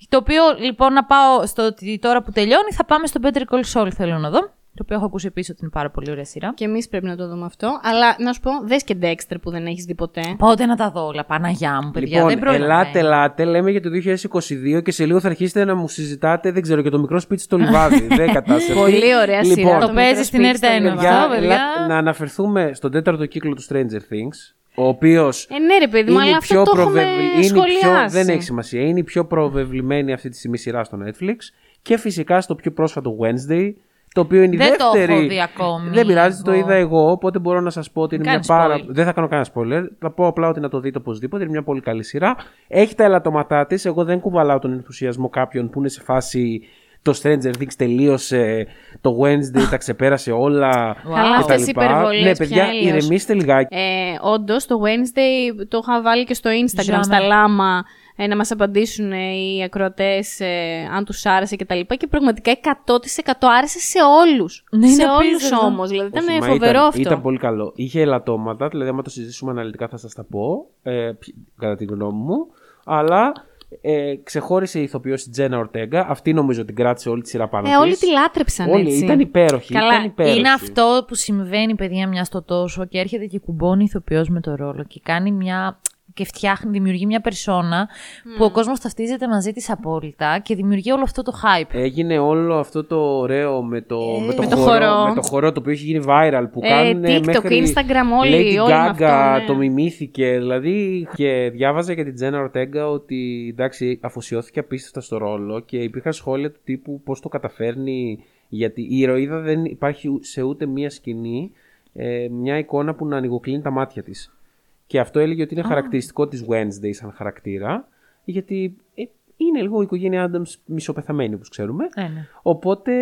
Το οποίο λοιπόν να πάω στο ότι τώρα που τελειώνει θα πάμε στο Better Call Saul θέλω να δω. Το οποίο έχω ακούσει επίσης ότι είναι πάρα πολύ ωραία σειρά. Και εμείς πρέπει να το δούμε αυτό. Αλλά να σου πω, δες και Dexter που δεν έχεις δει ποτέ. Πότε να τα δω όλα, Παναγιά μου, παιδιά. Λοιπόν, δεν προλαβαίνω. ελάτε, ελάτε, λέμε για το 2022 και σε λίγο θα αρχίσετε να μου συζητάτε, δεν ξέρω, και το μικρό σπίτι στο λιβάδι. [laughs] δεν κατάσταση. Πολύ ωραία λοιπόν, σειρά. Το Το παίζει μικρό στην σπίτι στο Ερτένο λιβάδι. αυτό, Για- παιδιά. ελά- να αναφερθούμε στον τέταρτο κύκλο του Stranger Things, ο οποίος Ε, ναι, ρε παιδί μου, αλλά αυτό το έχουμε είναι η πιο, σχολιάσει. δεν έχει σημασία. Είναι η πιο προβεβλημένη αυτή τη στιγμή σειρά στο Netflix. Και φυσικά στο πιο πρόσφατο Wednesday, το οποίο είναι η Δεν το δεύτερη. έχω δει ακόμη Δεν πειράζει, το εγώ. είδα εγώ, οπότε μπορώ να σας πω ότι είναι Κάνεις μια πάρα. spoil. Δεν θα κάνω κανένα spoiler. Θα πω απλά ότι να το δείτε οπωσδήποτε. Είναι μια πολύ καλή σειρά. Έχει τα ελαττώματά της. Εγώ δεν κουβαλάω τον ενθουσιασμό κάποιων που είναι σε φάση. Το Stranger Things τελείωσε. Το Wednesday τα ξεπέρασε όλα. Καλά, και τα αυτές οι λοιπά. υπερβολές Ναι, παιδιά, πια έλεος. ηρεμήστε λιγάκι. Ε, Όντως, το Wednesday το είχα βάλει και στο Instagram, Ζάμε. στα λάμα, ε, να μας απαντήσουν ε, οι ακροατές ε, αν τους άρεσε και τα λοιπά και πραγματικά 100% άρεσε σε όλους. Ναι, είναι σε όλους απίστευτο. όμως, δηλαδή ήταν Όχι, μα φοβερό ήταν, αυτό. Ήταν πολύ καλό. Είχε ελαττώματα, δηλαδή άμα το συζητήσουμε αναλυτικά θα σας τα πω, ε, ποι- κατά τη γνώμη μου. Αλλά ε, ξεχώρισε η ηθοποιός η Τζένα Ορτέγκα. Αυτή νομίζω την κράτησε όλη τη σειρά πάνω Ε, της. όλοι της λάτρεψαν Όλοι, έτσι. ήταν υπέροχη. Καλά, ήταν υπέροχη. Είναι αυτό που συμβαίνει, παιδιά, μια στο τόσο και έρχεται και κουμπώνει ηθοποιός με το ρόλο και κάνει μια. Και φτιάχνει, δημιουργεί μια περσόνα που ο κόσμος ταυτίζεται μαζί της απόλυτα και δημιουργεί όλο αυτό το hype. Έγινε όλο αυτό το ωραίο με το, με το, με το χορό, χορό. με το χορό το οποίο έχει γίνει viral που Ε, κάνουν TikTok, μέχρι Instagram, όλοι- Lady όλοι με Gaga αυτό, ναι. το μιμήθηκε δηλαδή και διάβαζα για την Τζένα Ορτέγκα ότι εντάξει αφοσιώθηκε απίστευτα στο ρόλο και υπήρχαν σχόλια του τύπου πώς το καταφέρνει γιατί η ηρωίδα δεν υπάρχει σε ούτε μία σκηνή ε, μια εικόνα που να ανοιγοκλίνει τα μάτια της και αυτό έλεγε ότι είναι χαρακτηριστικό της Wednesday σαν χαρακτήρα γιατί ε, είναι λίγο η οικογένεια Adams μισοπεθαμένη όπως ξέρουμε Ε, ναι. Οπότε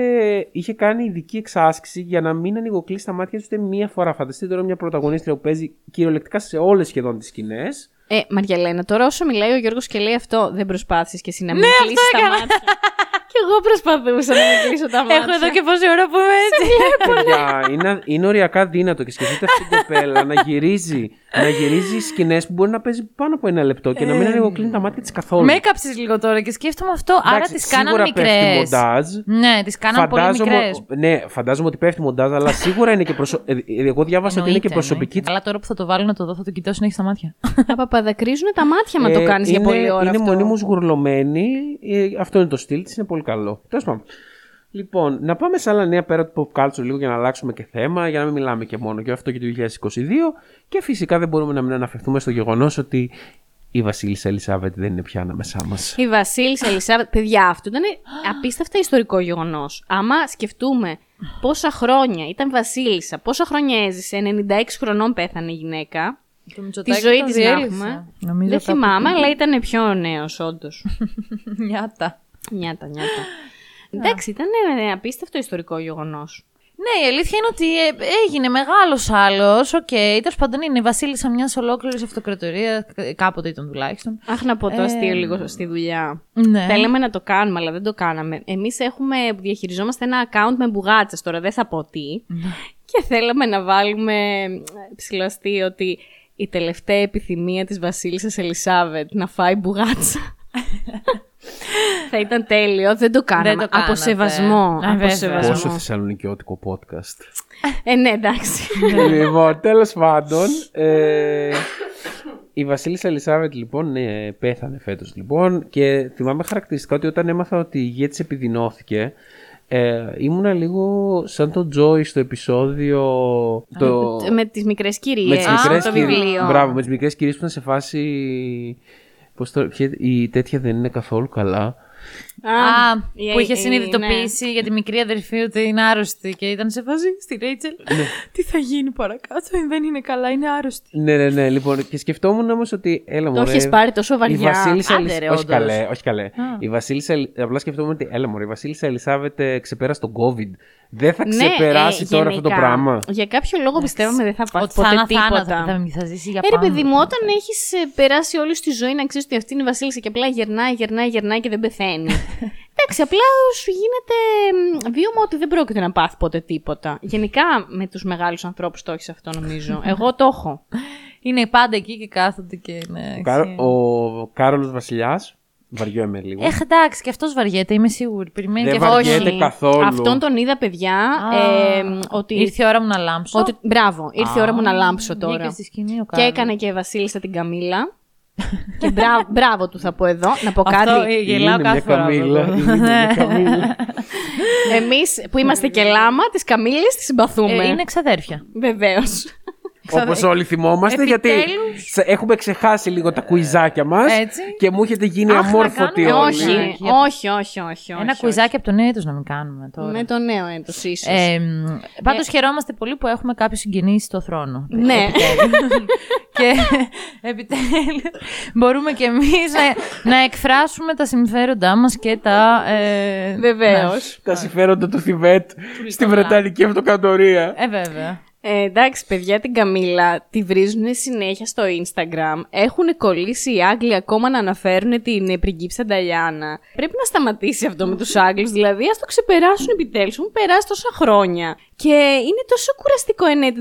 είχε κάνει ειδική εξάσκηση για να μην ανοιγοκλείσει τα μάτια τους ούτε μία φορά. Φανταστείτε τώρα μια πρωταγωνίστρια που παίζει κυριολεκτικά σε όλες σχεδόν τις σκηνές. Ε, Μαριαλένα, τώρα όσο μιλάει ο Γιώργος και λέει αυτό, δεν προσπάθησες και εσύ να μην Ναι, κλείσεις αυτό τα έκανα. μάτια. [laughs] και εγώ προσπαθούσα να μην κλείσω τα μάτια. Έχω εδώ και πόση ώρα που είμαι έτσι. Παιδιά, είναι, είναι οριακά δύνατο και σκεφτείτε αυτή την κοπέλα να γυρίζει, να γυρίζει σκηνές που μπορεί να παίζει πάνω από ένα λεπτό και να μην ανοιγοκλίνει τα μάτια της καθόλου. Με έκαψε λίγο τώρα και σκέφτομαι αυτό. Άρα Εντάξει, τις κάναν σίγουρα πέφτει μικρές. μοντάζ. Ναι, τις κάναν πολύ μικρές. ναι, φαντάζομαι ότι πέφτει μοντάζ, αλλά σίγουρα είναι και προσω... ε, ε, Εγώ διάβασα ότι είναι και προσωπική Αλλά τώρα που θα το βάλω να το δω, θα το κοιτάω συνέχεια στα μάτια. Θα παπαδακρίζουν τα μάτια μα το Ε, κάνεις για είναι- πολλή ώρα Είναι αυτό. μονίμως γουρλωμένη. ε, αυτό είναι το στυλ της, είναι πολύ καλό. Τέλος πάντων. Λοιπόν, να πάμε σε άλλα νέα πέρα του pop culture λίγο για να αλλάξουμε και θέμα, για να μην μιλάμε και μόνο και αυτό και το 2022. Και φυσικά δεν μπορούμε να μην αναφερθούμε στο γεγονός ότι η Βασίλισσα Ελισάβετ δεν είναι πια ανάμεσά μας. Η Βασίλισσα Ελισάβετ. Παιδιά, αυτό ήταν απίστευτα ιστορικό γεγονός. Άμα σκεφτούμε πόσα χρόνια ήταν Βασίλισσα, πόσα χρόνια έζησε, 96 χρονών πέθανε η γυναίκα. Τη ζωή της να έχουμε. Δεν θυμάμαι, αλλά ήταν πιο νέος, όντως. [laughs] Νιάτα. Νιάτα, νιάτα. Εντάξει, ήταν ε, απίστευτο ιστορικό γεγονός. Ναι, η αλήθεια είναι ότι ε, έγινε μεγάλος σάλος. Οκ, τέλος πάντων είναι η βασίλισσα μιας ολόκληρης αυτοκρατορίας. Κάποτε ήταν τουλάχιστον. Αχ, να πω το αστείο λίγο στη δουλειά. Ναι. Θέλαμε να το κάνουμε, αλλά δεν το κάναμε. Εμείς έχουμε, διαχειριζόμαστε ένα account με μπουγάτσες τώρα, δεν θα πω τι. και θέλαμε να βάλουμε ψηλό αστείο ότι η τελευταία επιθυμία της βασίλισσας Ελισάβετ να φάει μπουγάτσα. [laughs] Θα ήταν τέλειο. Δεν το κάναμε. Δεν το από κάνατε. σεβασμό. Α, από βέβαια. σεβασμό. Πόσο θεσσαλονικιώτικο podcast. Ε, ναι, εντάξει. λοιπόν, τέλος πάντων. Ε, η Βασίλισσα Ελισάβετ λοιπόν ναι, πέθανε φέτος λοιπόν και θυμάμαι χαρακτηριστικά ότι όταν έμαθα ότι η υγεία της επιδεινώθηκε ε, ήμουνα λίγο σαν τον Τζόι στο επεισόδιο το... με τις μικρές κυρίες. με τις Α, μικρές το κυρίες- βιβλίο. Μπράβο, με τις μικρές κυρίες που ήταν σε φάση πώς το... ποια- η τέτοια δεν είναι καθόλου καλά Α, η- που είχε η- συνειδητοποιήσει για τη μικρή αδερφή ότι είναι άρρωστη και ήταν σε φάση στη Ρέιτσελ. Τι θα γίνει παρακάτω, δεν είναι καλά, είναι άρρωστη. Ναι, ναι, ναι. Λοιπόν, και σκεφτόμουν όμως ότι. Έλα, Το μωρέ, έχεις πάρει τόσο βαριά. Η Βασίλισσα Άντε, Ελισ- ρε, όχι όντως. καλέ, όχι καλέ. Η Βασίλισσα, Ελ- απλά σκεφτόμουν ότι. Έλα, μωρέ, η Βασίλισσα Ελισάβετ ε, ξεπέρασε τον COVID. Δεν θα ξεπεράσει ε, τώρα αυτό το γενικά. πράγμα. Για κάποιο λόγο πιστεύαμε δεν θα πάθει Ότι θα ποτέ είναι αθάνατο, τίποτα. θα, θα ζήσει για Ε, ρε πάντα. παιδί μου, όταν έχεις περάσει όλη σου τη ζωή να ξέρεις ότι αυτή είναι η Βασίλισσα και απλά γερνάει, γερνάει, γερνάει και δεν πεθαίνει. [laughs] Εντάξει, απλά σου γίνεται μ, βίωμα ότι δεν πρόκειται να πάθει ποτέ τίποτα. Γενικά με τους μεγάλους ανθρώπους το έχεις αυτό, νομίζω. [laughs] Εγώ το έχω. Είναι πάντα εκεί και κάθονται και είναι. Ο, Κάρο- ο Κάρολος Βασιλιάς. Βαριέμαι λίγο. Ε, εντάξει, και αυτός βαριέται, είμαι σίγουρη. Περιμένει Δεν και αυτό. βαριέται. καθόλου. Αυτόν τον είδα, παιδιά. Α, ε, ότι, Ήρθε η ώρα μου να λάμψω. ότι, μπράβο, ήρθε η ώρα μου να λάμψω τώρα. Βγήκε στη σκηνή ο Και Κάρλος. έκανε και η Βασίλισσα την Καμίλα. Και μπράβο, μπράβο του θα πω εδώ. Να πω Αυτό κάτι. ε, γελάω Είναι κάθε μια φορά. καμίλα. από εδώ. Είναι μια καμίλα. Εμείς που είμαστε και λάμα, τις Καμίλες τις συμπαθούμε. Ε, είναι ξαδέρφια. Βεβαίω. Όπως όλοι θυμόμαστε, γιατί Επιτέλους. σε- έχουμε ξεχάσει λίγο τα κουιζάκια μας Έτσι. και μου έχετε γίνει Αχ, να αμόρφωτοι κάνουμε- όλοι. όχι, Για- όχι, όχι, όχι, Ένα όχι, κουιζάκι από το νέο έτος να μην κάνουμε τώρα. όχι. Με το νέο έτος ίσως. Ε, Πάντως χαιρόμαστε πολύ που έχουμε κάποιου συγγενεί στο θρόνο. ναι. [laughs] και επιτέλους μπορούμε κι εμείς να, να εκφράσουμε τα συμφέροντά μας και τα. Ε, Βεβαίως. Τα συμφέροντα του Θιβέτ στη Βρετανική Αυτοκρατορία. Ε, βέβαια. Ε, εντάξει, παιδιά, την Καμίλα τη βρίζουν συνέχεια στο Instagram. Έχουν κολλήσει οι Άγγλοι ακόμα να αναφέρουν την ε, πριγκίψα Νταλιάνα. Πρέπει να σταματήσει αυτό με τους Άγγλους, δηλαδή ας το ξεπεράσουν επιτέλους. Έχουν περάσει τόσα χρόνια. Και είναι τόσο κουραστικό εν έτη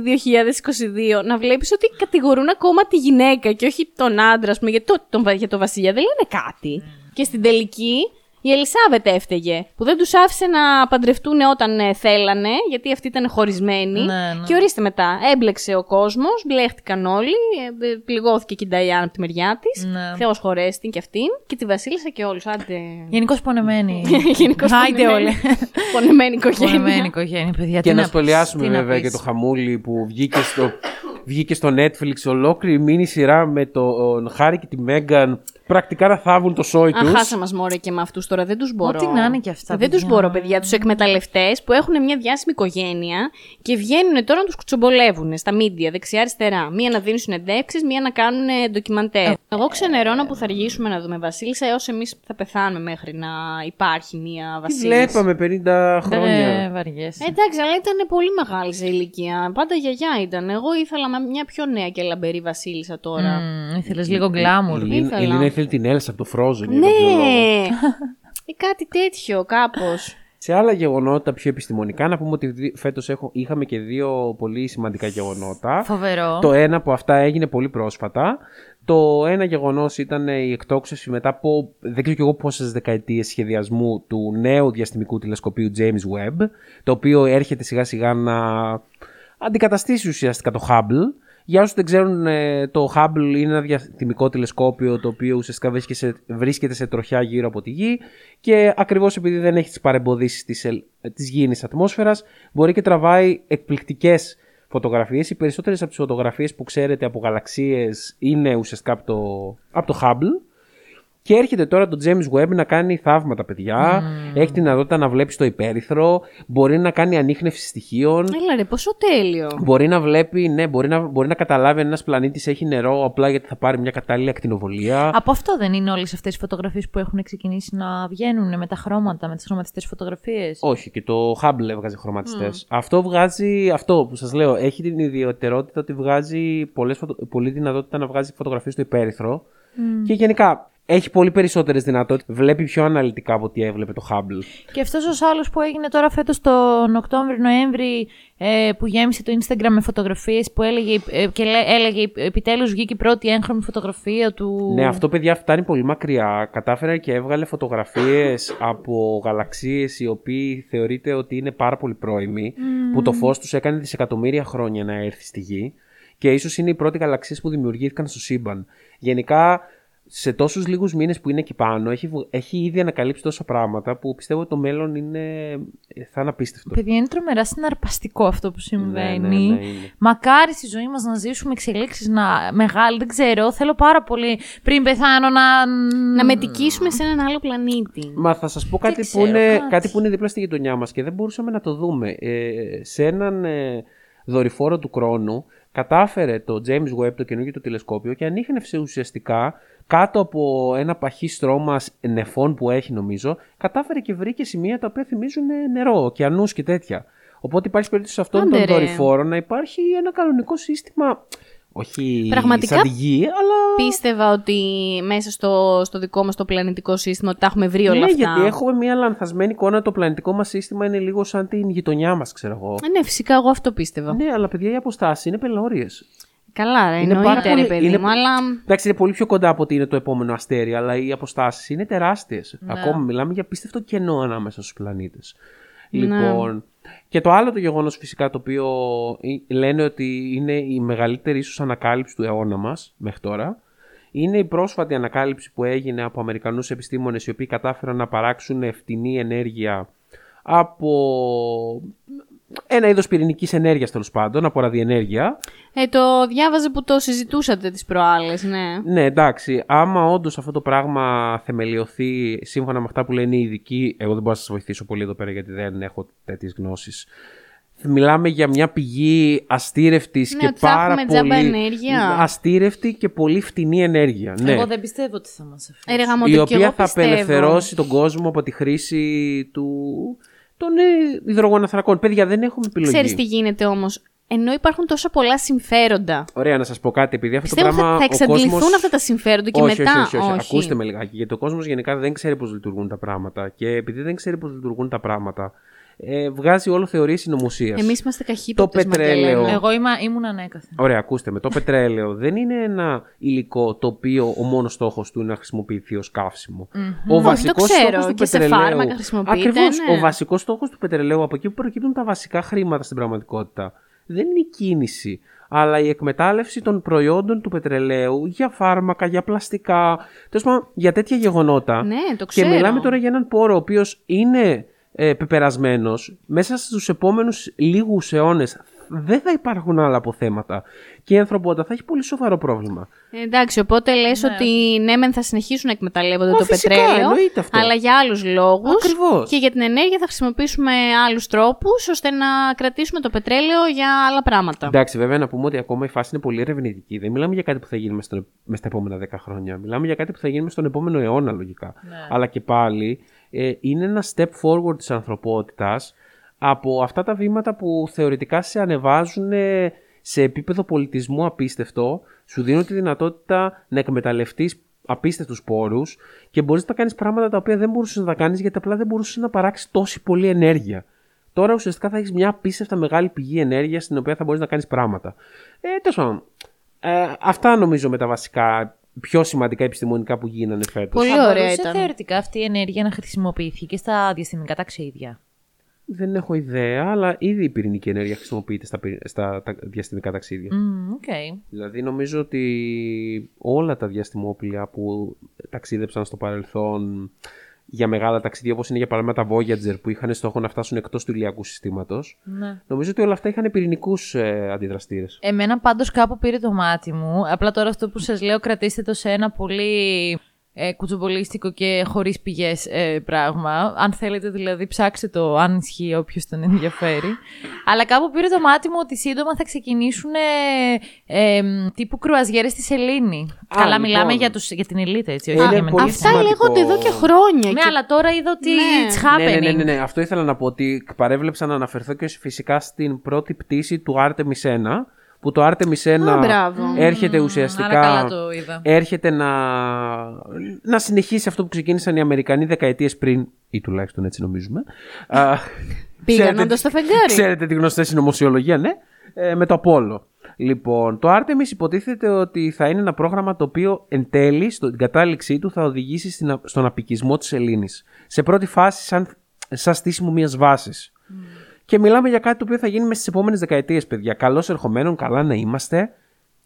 2022 να βλέπεις ότι κατηγορούν ακόμα τη γυναίκα και όχι τον άντρα, ας πούμε, για το, τον, βα- για το βασιλιά. Δεν λένε κάτι. Και στην τελική η Ελισάβετ έφταιγε που δεν τους άφησε να παντρευτούν όταν ε, θέλανε, γιατί αυτοί ήταν χωρισμένοι. Ναι, ναι. Και ορίστε μετά, έμπλεξε ο κόσμος, μπλέχτηκαν όλοι, ε, ε, πληγώθηκε και η Νταϊάν από τη μεριά της. Ναι. Θεός χωρέσει την και αυτήν και τη Βασίλισσα και όλους. Άντε. Γενικώς πονεμένη. [laughs] Γενικώς Άιντε πονεμένη. όλοι. Πονεμένη οικογένεια. Πονεμένη οικογένεια, παιδιά. Και τι να τι σχολιάσουμε να βέβαια πεις. και το χαμούλι που βγήκε στο, βγήκε στο Netflix ολόκληρη μίνι σειρά με τον Χάρη και τη Μέγκαν πρακτικά να θάβουν το σόι Α, τους. χάσα μας μωρέ και με αυτούς τώρα, δεν τους μπορώ. Ό,τι να είναι και αυτά, Δεν τους παιδιά. μπορώ, παιδιά. Τους εκμεταλλευτές που έχουν μια διάσημη οικογένεια και βγαίνουν τώρα να τους κουτσομπολεύουν στα μίντια, δεξιά-αριστερά. Μία να δίνουν συνεντεύξεις, μία να κάνουν ντοκιμαντέρ. Εγώ ξενερώνω που θα αργήσουμε να δούμε Βασίλισσα έως εμείς θα πεθάνουμε μέχρι να υπάρχει μία Τι Βασίλισσα. βλέπαμε 50 χρόνια. Ε, βαριέσαι. Ε, Εντάξει, αλλά ήταν πολύ μεγάλη σε ηλικία. Πάντα γιαγιά ήταν. Εγώ ήθελα με μια πιο νέα και λαμπερή Βασίλισσα τώρα. Ήθελες λίγο γκλάμουρ. Η Ελίνα- ήθελα. Η Ελίνα ήθελε την Έλσα από το Frozen. για Ναι! κάποιο λόγο. ή κάτι τέτοιο, κάπως. Σε άλλα γεγονότα πιο επιστημονικά, να πούμε ότι δι- φέτος έχω, είχαμε και δύο πολύ σημαντικά γεγονότα. Φοβερό. Το ένα από αυτά έγινε πολύ πρόσφατα. Το ένα γεγονός ήταν η εκτόξευση μετά από δεν ξέρω και εγώ πόσες δεκαετίες σχεδιασμού του νέου διαστημικού τηλεσκοπίου James Webb, το οποίο έρχεται σιγά σιγά να αντικαταστήσει ουσιαστικά το Hubble. Για όσους δεν ξέρουν, ε, το Hubble είναι ένα διαστημικό τηλεσκόπιο το οποίο ουσιαστικά βρίσκεται σε, βρίσκεται σε τροχιά γύρω από τη Γη και ακριβώς επειδή δεν έχει τις παρεμποδίσεις της, ελ- της γήινης ατμόσφαιρας μπορεί και τραβάει εκπληκτικές φωτογραφίες. Οι περισσότερες από τις φωτογραφίες που ξέρετε από γαλαξίες είναι ουσιαστικά από το, από το Hubble. Και έρχεται τώρα το James Webb να κάνει θαύματα, παιδιά. Έχει τη δυνατότητα να βλέπει το υπέρυθρο. Μπορεί να κάνει ανείχνευση στοιχείων. Έλα ρε, πόσο τέλειο. Μπορεί να βλέπει, ναι, μπορεί να, μπορεί να καταλάβει αν ένας πλανήτης έχει νερό απλά γιατί θα πάρει μια κατάλληλη ακτινοβολία. Από αυτό δεν είναι όλες αυτές οι φωτογραφίες που έχουν ξεκινήσει να βγαίνουν με τα χρώματα, με τις χρωματιστές φωτογραφίες; Όχι, και το Hubble έβγαζε χρωματιστές. Αυτό βγάζει, αυτό που σας λέω, έχει την ιδιαιτερότητα ότι βγάζει πολλές, φωτο- πολύ δυνατότητα να βγάζει φωτογραφίες στο υπέρυθρο. Και γενικά έχει πολύ περισσότερες δυνατότητες. Βλέπει πιο αναλυτικά από ό,τι έβλεπε το Hubble. Και αυτός ο άλλο που έγινε τώρα φέτος τον Οκτώβριο-Νοέμβρη ε, που γέμισε το Instagram με φωτογραφίες που έλεγε, ε, και λέ, έλεγε επιτέλους βγήκε η πρώτη έγχρωμη φωτογραφία του. Ναι, αυτό παιδιά φτάνει πολύ μακριά. Κατάφερε και έβγαλε φωτογραφίες από γαλαξίες οι οποίοι θεωρείται ότι είναι πάρα πολύ πρώιμοι. Που το φως τους έκανε δισεκατομμύρια χρόνια να έρθει στη γη. Και ίσως είναι οι πρώτοι γαλαξίες που δημιουργήθηκαν στο σύμπαν. Γενικά σε τόσους λίγους μήνες που είναι εκεί πάνω, έχει, βγ- έχει ήδη ανακαλύψει τόσα πράγματα που πιστεύω ότι το μέλλον είναι, θα είναι απίστευτο. Παιδιά, είναι τρομερά συναρπαστικό αυτό που συμβαίνει. ναι, ναι, είναι. Μακάρι στη ζωή μας να ζήσουμε εξελίξεις να... μεγάλη, δεν ξέρω. Θέλω πάρα πολύ πριν πεθάνω να. Να μετικήσουμε σε έναν άλλο πλανήτη. Μα θα σας πω κάτι, ξέρω, που είναι, κάτι. κάτι που είναι δίπλα στη γειτονιά μας και δεν μπορούσαμε να το δούμε. Ε, σε έναν ε, δορυφόρο του χρόνου κατάφερε το James Webb, το καινούργιο του τηλεσκόπιο και ανείχνευσε ουσιαστικά κάτω από ένα παχύ στρώμα νεφών που έχει νομίζω, κατάφερε και βρήκε σημεία τα οποία θυμίζουν ε, νερό, ωκεανούς και τέτοια. Οπότε υπάρχει περίπτωση σε αυτόν Άντε τον ρε. δορυφόρο να υπάρχει ένα κανονικό σύστημα, όχι Πραγματικά σαν τη γη, αλλά... Πίστευα ότι μέσα στο, στο δικό μας το πλανητικό σύστημα ότι τα έχουμε βρει όλα ναι, αυτά. γιατί έχουμε μια λανθασμένη εικόνα. Το πλανητικό μας σύστημα είναι λίγο σαν την γειτονιά μας, ξέρω εγώ. Ε, Ναι, φυσικά εγώ αυτό πίστευα. Ναι, αλλά παιδιά οι αποστάσεις είναι πελώριες. Καλά, ρε, Είναι πάρα εννοείται, ρε πολύ- παιδί είναι- μου, αλλά Εντάξει, είναι πολύ πιο κοντά από ότι είναι το επόμενο αστέρι, αλλά οι αποστάσεις είναι τεράστιες. Ναι. Ακόμα μιλάμε για πίστευτο κενό ανάμεσα στους πλανήτες. Ναι. Λοιπόν. Και το άλλο το γεγονός φυσικά το οποίο ε, λένε ότι είναι η μεγαλύτερη ίσως ανακάλυψη του αιώνα μας μέχρι τώρα. Είναι η πρόσφατη ανακάλυψη που έγινε από Αμερικανούς επιστήμονες οι οποίοι κατάφεραν να παράξουν φτηνή ενέργεια από ένα είδος πυρηνικής ενέργειας τέλος πάντων, από ραδιενέργεια. ε, το διάβαζε που το συζητούσατε τις προάλλες, ναι. Ναι, εντάξει. Άμα όντως αυτό το πράγμα θεμελιωθεί σύμφωνα με αυτά που λένε οι ειδικοί, εγώ δεν μπορώ να σας βοηθήσω πολύ εδώ πέρα γιατί δεν έχω τέτοιες γνώσεις. Μιλάμε για μια πηγή αστήρευτης Ναι, και ότι θα πάρα έχουμε τζάμπα πολύ. ενέργεια. Αστήρευτη και πολύ φτηνή ενέργεια. Ναι. Εγώ δεν πιστεύω ότι θα μας αφήσει. Ε, ρε, γαμώτο, η κι οποία εγώ θα πιστεύω. απελευθερώσει τον κόσμο από τη χρήση του... των ε, υδρογοναθρακών. Παιδιά, δεν έχουμε επιλογή. Ξέρεις τι γίνεται όμως; Ενώ υπάρχουν τόσα πολλά συμφέροντα. Ωραία, να σας πω κάτι. Επειδή αυτό Πιστεύω το πράγμα. θα, θα ο εξαντληθούν κόσμος- αυτά τα συμφέροντα και όχι, μετά. όχι, όχι, όχι, Ακούστε με λιγάκι. Γιατί ο κόσμος γενικά δεν ξέρει πώς λειτουργούν τα πράγματα. Και επειδή δεν ξέρει πώς λειτουργούν τα πράγματα, ε, βγάζει όλο θεωρίε συνωμοσία. Εμείς είμαστε καχύποπτες, Το πετρέλαιο. Μαγκελένα. Εγώ είμαι, ήμουν ανέκαθεν. Ωραία, ακούστε με. Το πετρέλαιο δεν είναι ένα υλικό το οποίο ο μόνος στόχος του είναι να χρησιμοποιηθεί ως καύσιμο. Ο Όχι, βασικός το ξέρω. στόχος του Και σε πετρελαίου. φάρμακα χρησιμοποιείται, Ακριβώς, ναι. Ο βασικός στόχος του πετρελαίου, από εκεί που προκύπτουν τα βασικά χρήματα στην πραγματικότητα, δεν είναι η κίνηση, αλλά η εκμετάλλευση των προϊόντων του πετρελαίου για φάρμακα, για πλαστικά, τέλος πάντων για τέτοια γεγονότα. Ναι, το Και ξέρω. μιλάμε τώρα για έναν πόρο ο οποίος είναι ε, πεπερασμένος. Μέσα στους επόμενους λίγους αιώνες δεν θα υπάρχουν άλλα αποθέματα. Και η ανθρωπότητα θα έχει πολύ σοβαρό πρόβλημα. Ε, Εντάξει, οπότε λες ότι ναι, μεν θα συνεχίσουν να εκμεταλλεύονται Μα το φυσικά, πετρέλαιο, εννοείται αυτό. αλλά για άλλους λόγους. Ακριβώς. Και για την ενέργεια θα χρησιμοποιήσουμε άλλους τρόπους, ώστε να κρατήσουμε το πετρέλαιο για άλλα πράγματα. Εντάξει, βέβαια να πούμε ότι ακόμα η φάση είναι πολύ ερευνητική. Δεν μιλάμε για κάτι που θα γίνει μέσα στα επόμενα 10 χρόνια. Μιλάμε για κάτι που θα γίνει μες στον επόμενο αιώνα, λογικά. Αλλά και πάλι ε, είναι ένα step forward της ανθρωπότητας από αυτά τα βήματα που θεωρητικά σε ανεβάζουν ε, σε επίπεδο πολιτισμού απίστευτο, σου δίνουν τη δυνατότητα να εκμεταλλευτείς απίστευτους πόρους και μπορείς να κάνεις πράγματα τα οποία δεν μπορούσες να τα κάνεις γιατί απλά δεν μπορούσες να παράξεις τόση πολλή ενέργεια. Τώρα ουσιαστικά θα έχεις μια απίστευτα μεγάλη πηγή ενέργειας στην οποία θα μπορείς να κάνεις πράγματα. Ε, τέλος πάντων. Ε, αυτά νομίζω με τα βασικά πιο σημαντικά επιστημονικά που γίνανε φέτος. Πολύ Θα ωραία μπορούσε ήταν. θεωρητικά αυτή η ενέργεια να χρησιμοποιηθεί και στα διαστημικά ταξίδια. Δεν έχω ιδέα, αλλά ήδη η πυρηνική ενέργεια χρησιμοποιείται στα, πυρ- στα τα- διαστημικά ταξίδια. Μμμ, οκ. Δηλαδή νομίζω ότι όλα τα διαστημόπλια που ταξίδεψαν στο παρελθόν για μεγάλα ταξίδια όπως είναι για παράδειγμα τα Voyager που είχαν στόχο να φτάσουν εκτός του ηλιακού συστήματος Ναι. νομίζω ότι όλα αυτά είχαν πυρηνικούς ε, αντιδραστήρες. Εμένα πάντως κάπου πήρε το μάτι μου. Απλά τώρα αυτό που σας λέω κρατήστε το σε ένα πολύ ε, κουτσομπολίστικο και χωρίς πηγές ε, πράγμα. Αν θέλετε δηλαδή ψάξτε το αν ισχύει όποιος τον ενδιαφέρει. [laughs] Αλλά κάπου πήρε το μάτι μου ότι σύντομα θα ξεκινήσουν ε, ε, τύπου κρουαζιέρες στη Σελήνη. Α, Καλά λοιπόν. μιλάμε για, τους, για την ελίτ έτσι. όχι Είναι για πολύ μένα. Αυτά σημαντικό. λέγονται εδώ και χρόνια. Ναι, και- αλλά τώρα είδα ότι Ναι. it's happening. Ναι, ναι, ναι, ναι, Αυτό ήθελα να πω ότι παρέβλεψα να αναφερθώ και φυσικά στην πρώτη πτήση του Artemis 1 που το Artemis 1 Α, μπράβο. έρχεται Άρα ουσιαστικά καλά το είδα. έρχεται να, να συνεχίσει αυτό που ξεκίνησαν οι Αμερικανοί δεκαετίες πριν ή τουλάχιστον έτσι νομίζουμε. Α, Πήγαν ξέρετε- όντως στο φεγγάρι. Ξέρετε τη γνωστή συνωμοσιολογία, ναι; Ε, με το Απόλλω. Λοιπόν, το Artemis υποτίθεται ότι θα είναι ένα πρόγραμμα το οποίο εν τέλει, στην κατάληξή του, θα οδηγήσει στην, α- στον απικισμό της Ελλήνης. Σε πρώτη φάση, σαν, σαν στήσιμο μιας βάσης. Και μιλάμε για κάτι το οποίο θα γίνει μέσα στις επόμενες δεκαετίες, παιδιά. Καλώς ερχομένων, καλά να είμαστε.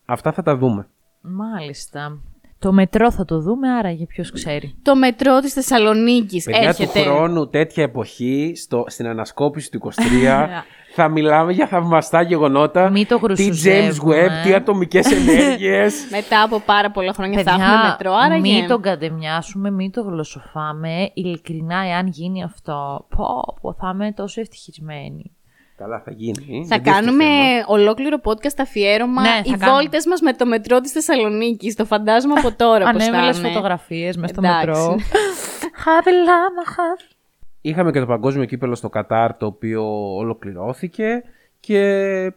Αυτά θα τα δούμε. Μάλιστα. Το μετρό θα το δούμε, άρα για ποιος ξέρει. Το μετρό της Θεσσαλονίκης Παιδιά έρχεται. του χρόνου, τέτοια εποχή, στο, στην ανασκόπηση του 23, [laughs] θα μιλάμε για θαυμαστά γεγονότα. Μη το Τι James γρουσουζεύουμε. Webb, τι ατομικές [laughs] ενέργειες. Μετά από πάρα πολλά χρόνια θα έχουμε Παιδιά, μετρό, άρα μην τον κατεμοιάσουμε, μην το γλωσσοφάμε. Ειλικρινά, εάν γίνει αυτό, πω, πω, θα είμαι τόσο ευτυχισμένη. Καλά, θα γίνει. Θα δεν τίθεται κάνουμε θέμα. ολόκληρο podcast αφιέρωμα Ναι, θα οι κάνουμε. βόλτες μας με το μετρό της Θεσσαλονίκης. Το φαντάζομαι από τώρα [laughs] πώς θα Ανέβαλες είναι. φωτογραφίες μέσα στο Εντάξει. μετρό. [laughs] Χαβελάμα, χαβ. Είχαμε και το παγκόσμιο κύπελο στο Κατάρ, το οποίο ολοκληρώθηκε. Και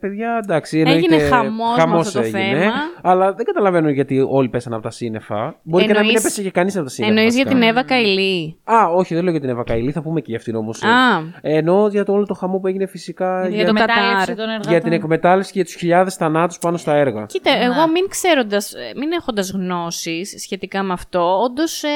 παιδιά, εντάξει, εννοείται, Έγινε χαμός με χαμός αυτό το έγινε, θέμα. Αλλά δεν καταλαβαίνω γιατί όλοι πέσαν από τα σύννεφα. Μπορεί και να μην Εννοείς- έπεσε και κανείς από τα σύννεφα. Εννοείς για βασικά. την Εύα Καηλή. Α, όχι, δεν λέω για την Εύα Καηλή, θα πούμε και για αυτήν όμως. Α. Εννοώ για το όλο το χαμό που έγινε φυσικά Για για, το Εκμετάλλευση Κατάρ. των εργατών. για την εκμετάλλευση και για τους χιλιάδες θανάτους πάνω στα έργα. Κοίτα, εγώ μην ξέροντας, ε, μην έχοντας γνώσεις σχετικά με αυτό, όντως ε,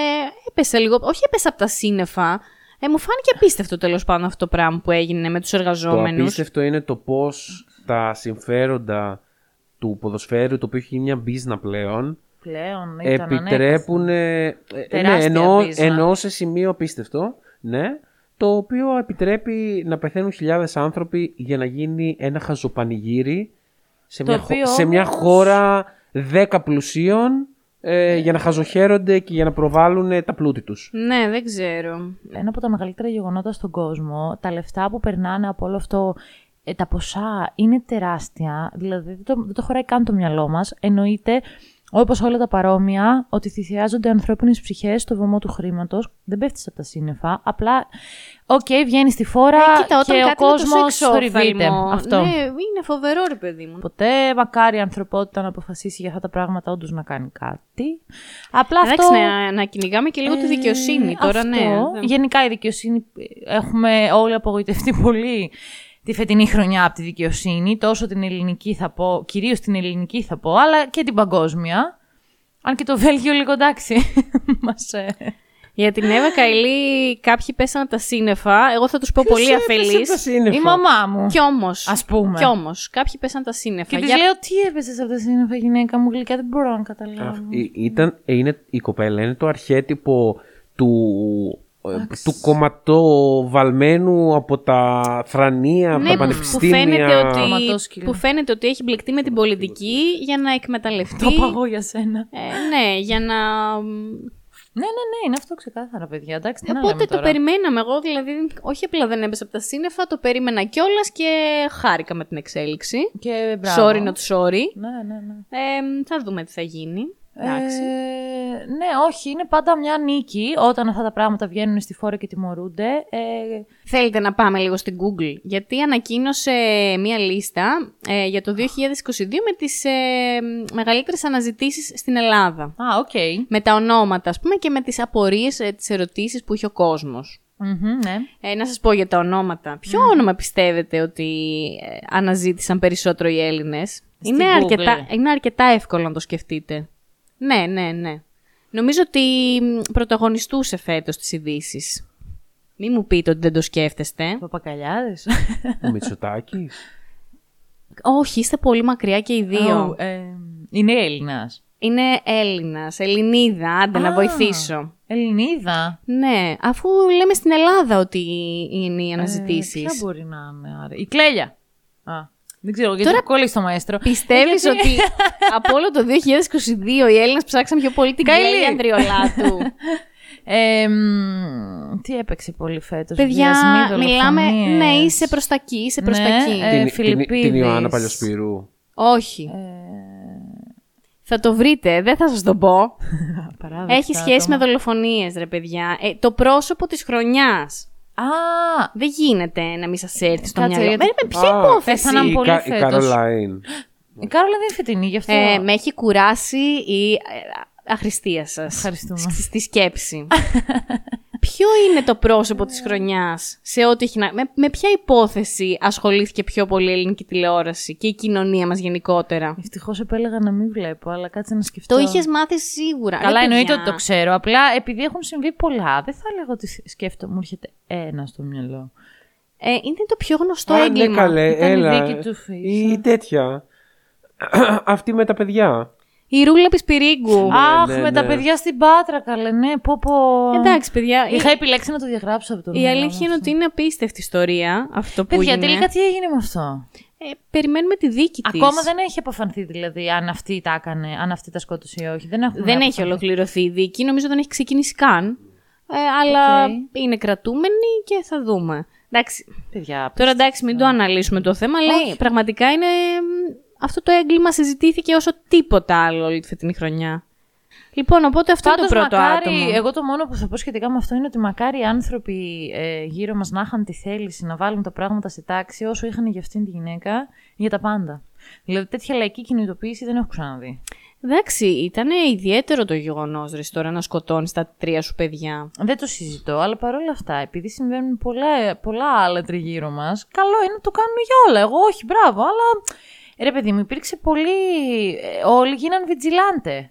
έπεσε λίγο, όχι έπεσε από τα σύννεφα, ε, μου φάνηκε απίστευτο τέλος πάντων αυτό το πράγμα που έγινε με τους Το εργαζόμενους. απίστευτο είναι το πώς τα συμφέροντα του ποδοσφαίρου, το οποίο έχει γίνει μια μπίζνα πλέον, Πλέον ήταν επιτρέπουν. ε, ε, ναι, Τεράστια εννοώ, μπίζνα. εννοώ σε σημείο απίστευτο, ναι, το οποίο επιτρέπει να πεθαίνουν χιλιάδες άνθρωποι για να γίνει ένα χαζοπανηγύρι σε, Το μια, χω- οποίο σε μια όμως- χώρα δέκα πλουσίων ε, για να χαζοχαίρονται και για να προβάλλουν ε, τα πλούτη τους. Ναι, δεν ξέρω. ένα από τα μεγαλύτερα γεγονότα στον κόσμο. Τα λεφτά που περνάνε από όλο αυτό, ε, τα ποσά είναι τεράστια. Δηλαδή δεν το, δεν το χωράει καν το μυαλό μας. Εννοείται, όπως όλα τα παρόμοια, ότι θυσιάζονται ανθρώπινες ψυχές στο βωμό του χρήματος. Δεν πέφτεις από τα σύννεφα. Απλά, οκ, βγαίνεις στη φόρα Ε, κοίτα, όταν και ο κάτι είναι κόσμος τόσο θορυβείται. εξώφθαλμο, Αυτό. Ναι, είναι φοβερό ρε παιδί μου. Ποτέ μακάρι η ανθρωπότητα να αποφασίσει για αυτά τα πράγματα όντως να κάνει κάτι. Απλά Εντάξει, αυτό. να, να κυνηγάμε και λίγο τη Ε, δικαιοσύνη τώρα, αυτό. ναι. Γενικά η δικαιοσύνη, ε, έχουμε όλοι απογοητευτεί πολύ τη φετινή χρονιά από τη δικαιοσύνη. Τόσο την ελληνική θα πω, κυρίως την ελληνική θα πω, αλλά και την παγκόσμια. Αν και το Βέλγιο λίγο εντάξει. [laughs] Μας, ε, Για την Εύα Καηλή κάποιοι πέσαν από τα σύννεφα. Εγώ θα τους πω πολύ έπεσε από αφελείς. τα σύννεφα; Η μαμά μου. Κι όμως, Ας πούμε. Κι όμως, κάποιοι πέσαν από τα σύννεφα. Και της Για- λέω, τι έπεσες από τα σύννεφα, γυναίκα μου γλυκιά, δεν μπορώ να καταλάβω. Αυ- η- ήταν, ε, είναι, η κοπέλα είναι το αρχέτυπο του, ε, του κομματοβαλμένου από τα θρανία, από Ναι, τα που, που, πανεπιστήμια. φαίνεται ότι, Κομματόσκυλο. που φαίνεται ότι έχει μπλεκτεί με την πολιτική για να εκμεταλλευτεί. Το παγώ για σένα. Ε, ναι, για να. Ναι, ναι, ναι, είναι αυτό ξεκάθαρα, παιδιά. Εντάξει, τι να Οπότε λέμε το τώρα. περιμέναμε. Εγώ δηλαδή, όχι απλά δεν έπεσε από τα σύννεφα, το περίμενα κιόλας και χάρηκα με την εξέλιξη. Και μπράβο. Sorry not sorry. Ναι, ναι, ναι. Ε, θα δούμε τι θα γίνει. Εντάξει. Ε, ναι, όχι, είναι πάντα μια νίκη όταν αυτά τα πράγματα βγαίνουν στη φόρα και τιμωρούνται. Ε, Θέλετε να πάμε λίγο στην Google, γιατί ανακοίνωσε μία λίστα ε, για το 2022 με τις ε, μεγαλύτερες αναζητήσεις στην Ελλάδα. α, οκ. Με τα ονόματα, ας πούμε, και με τις απορίες, ε, τις ερωτήσεις που είχε ο κόσμος. Μμμ, ναι. Ε, να σας πω για τα ονόματα. Ποιο όνομα πιστεύετε ότι ε, αναζήτησαν περισσότερο οι Έλληνες; Είναι Google. αρκετά, είναι αρκετά εύκολο να το σκεφτείτε. Ναι, ναι, ναι. Νομίζω ότι μ, πρωταγωνιστούσε φέτος τις ειδήσεις. Μη μου πείτε ότι δεν το σκέφτεστε. Παπακαλιάδες. Ο Μητσοτάκης. Όχι, είστε πολύ μακριά και οι δύο. Oh, ε, είναι Έλληνας. Είναι Έλληνας, Ελληνίδα, άντε να Α. βοηθήσω. Ελληνίδα. Ναι, αφού λέμε στην Ελλάδα ότι είναι οι Ε, αναζητήσεις. ποια μπορεί να είναι, άρα. Η Κλέλια. Α, δεν ξέρω, γιατί Τώρα έχω κολλήσει το μαέστρο. Πιστεύεις Ε, γιατί- ότι [laughs] από όλο το 2022 οι Έλληνες ψάξαν πιο πολύ την Καηλή. Κλέλια Ανδριολάτου; [laughs] Ε, μ, τι έπαιξε πολύ φέτος. Παιδιά, βιασμοί, μιλάμε. δολοφονίες. Ναι, είσαι προς τα εκεί, είσαι προς τα Ναι, εκεί. ε, την, την, Φιλιππίδης. την Ιωάννα Παλιοσπυρού. Όχι. Ε, Θα το βρείτε, δεν θα σας το πω. [laughs] παράδεκτα Έχει σχέση με άτομα. δολοφονίες, ρε παιδιά. Ε, το πρόσωπο της χρονιάς. Α, Δεν γίνεται να μην σας έρθει στο Κάτσε, μυαλό. γιατί- Ε, με ποια Α, υπόθεση; πέθαναν η, πολύ Κα- η φέτος. Καρολάιν. Η Κάρολα δεν είναι φετινή, γι' αυτό. Ε, με έχει κουράσει η ε, αχρηστία σας. Ευχαριστούμε. Στη σκέψη. [laughs] Ποιο είναι το πρόσωπο της χρονιάς σε ό,τι έχει να... Με, με ποια υπόθεση ασχολήθηκε πιο πολύ η ελληνική τηλεόραση και η κοινωνία μας γενικότερα; Ευτυχώς επέλεγα να μην βλέπω, αλλά κάτσε να σκεφτώ. Το είχες μάθει σίγουρα. Καλά, Ρε, εννοείται παιδιά. ότι το ξέρω. Απλά επειδή έχουν συμβεί πολλά, δεν θα έλεγα ότι σκέφτομαι, μου έρχεται ένα στο μυαλό. Ε, είναι το πιο γνωστό Α, ναι, έγκλημα. καλέ, Ήταν η έλα. δίκη του Φίσα. Ή τέτοια. [clears throat] Αυτή με τα παιδιά. Η Ρούλα Πισπυρίγκου. Αχ, ναι, με τα ναι. παιδιά στην Πάτρα, καλέ, ναι, πω πω. Εντάξει, παιδιά. Είχα επιλέξει να το διαγράψω από το Η, η αλήθεια είναι ότι είναι απίστευτη ιστορία αυτό που Παιδιά, έγινε. τελικά τι έγινε με αυτό; Ε, περιμένουμε τη δίκη της. Ακόμα δεν έχει αποφανθεί δηλαδή αν αυτή τα έκανε, αν αυτή τα σκότωσε ή όχι. Δεν, έχουμε Δεν έχει αποφανθεί. ολοκληρωθεί η δίκη. Νομίζω δεν έχει ξεκινήσει καν. Ε, αλλά Οκ. είναι κρατούμενη και θα δούμε. Εντάξει, Παιδιά, Τώρα εντάξει, μην το αναλύσουμε το θέμα, αλλά πραγματικά είναι. Μ, Αυτό το έγκλημα συζητήθηκε όσο τίποτα άλλο όλη τη φετινή χρονιά. Λοιπόν, οπότε αυτό Πάντως, είναι το πρώτο μακάρι, άτομο. Εγώ το μόνο που θα πω σχετικά με αυτό είναι ότι μακάρι οι άνθρωποι ε, γύρω μας να είχαν τη θέληση να βάλουν τα πράγματα σε τάξη όσο είχαν για αυτήν τη γυναίκα για τα πάντα. Δηλαδή τέτοια λαϊκή κινητοποίηση δεν έχω ξαναδεί. Εντάξει, ήταν ιδιαίτερο το γεγονός ρε τώρα να σκοτώνεις τα τρία σου παιδιά. Δεν το συζητώ, αλλά παρόλα αυτά, επειδή συμβαίνουν πολλά, πολλά άλλα τριγύρω μας, καλό είναι να το κάνουν για όλα. Εγώ όχι, μπράβο, αλλά ρε παιδί μου, υπήρξε πολύ. ε, Όλοι γίναν βιτζιλάντε.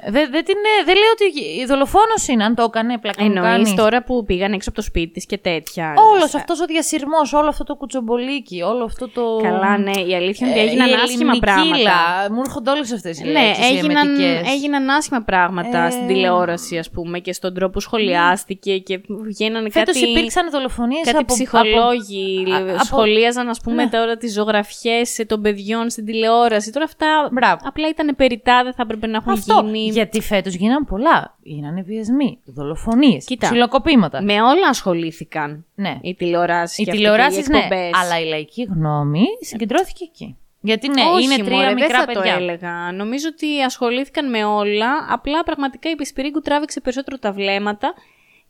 Δεν, δεν, την, ε, δεν λέω ότι η δολοφόνος είναι, αν το έκανε, πλάκα μου Εννοείς κάνεις. τώρα που πήγαν έξω από το σπίτι της και τέτοια. Όλος αυτός ο διασυρμός, όλο αυτό το κουτσομπολίκι, όλο αυτό το. Καλά, ναι, η αλήθεια είναι Ε, ότι έγιναν η άσχημα πράγματα. ελληνικήλα. Μου έρχονται όλες αυτές οι Ναι, λέξεις, οι έγιναν, εμετικές. έγιναν άσχημα πράγματα Ε, στην τηλεόραση, ας πούμε, και στον τρόπο που σχολιάστηκε και βγαίνανε Φέτος κάτι... υπήρξαν δολοφονίες Κάτι από, ψυχολόγοι από- λε- από- σχολίαζαν, ας πούμε, Ναι. τώρα τις ζωγραφιές ε, των παιδιών στην τηλεόραση. Τώρα αυτά Μπράβο. απλά ήταν περιτά, δεν θα έπρεπε να έχουν Αυτό. γίνει. Γιατί φέτος γίναν πολλά. Γίνανε βιασμοί, δολοφονίες, Κοίτα. ψιλοκοπήματα. Με όλα ασχολήθηκαν Ναι. οι τηλεοράσεις Οι και τηλεοράσει, οι ναι, εκπομπές. αλλά η λαϊκή γνώμη συγκεντρώθηκε εκεί. Γιατί ναι, Όχι, είναι τρία μωρέ, μικρά δεν θα παιδιά. το έλεγα. Νομίζω ότι ασχολήθηκαν με όλα. Απλά πραγματικά η Πισπυρίγκου τράβηξε περισσότερο τα βλέμματα.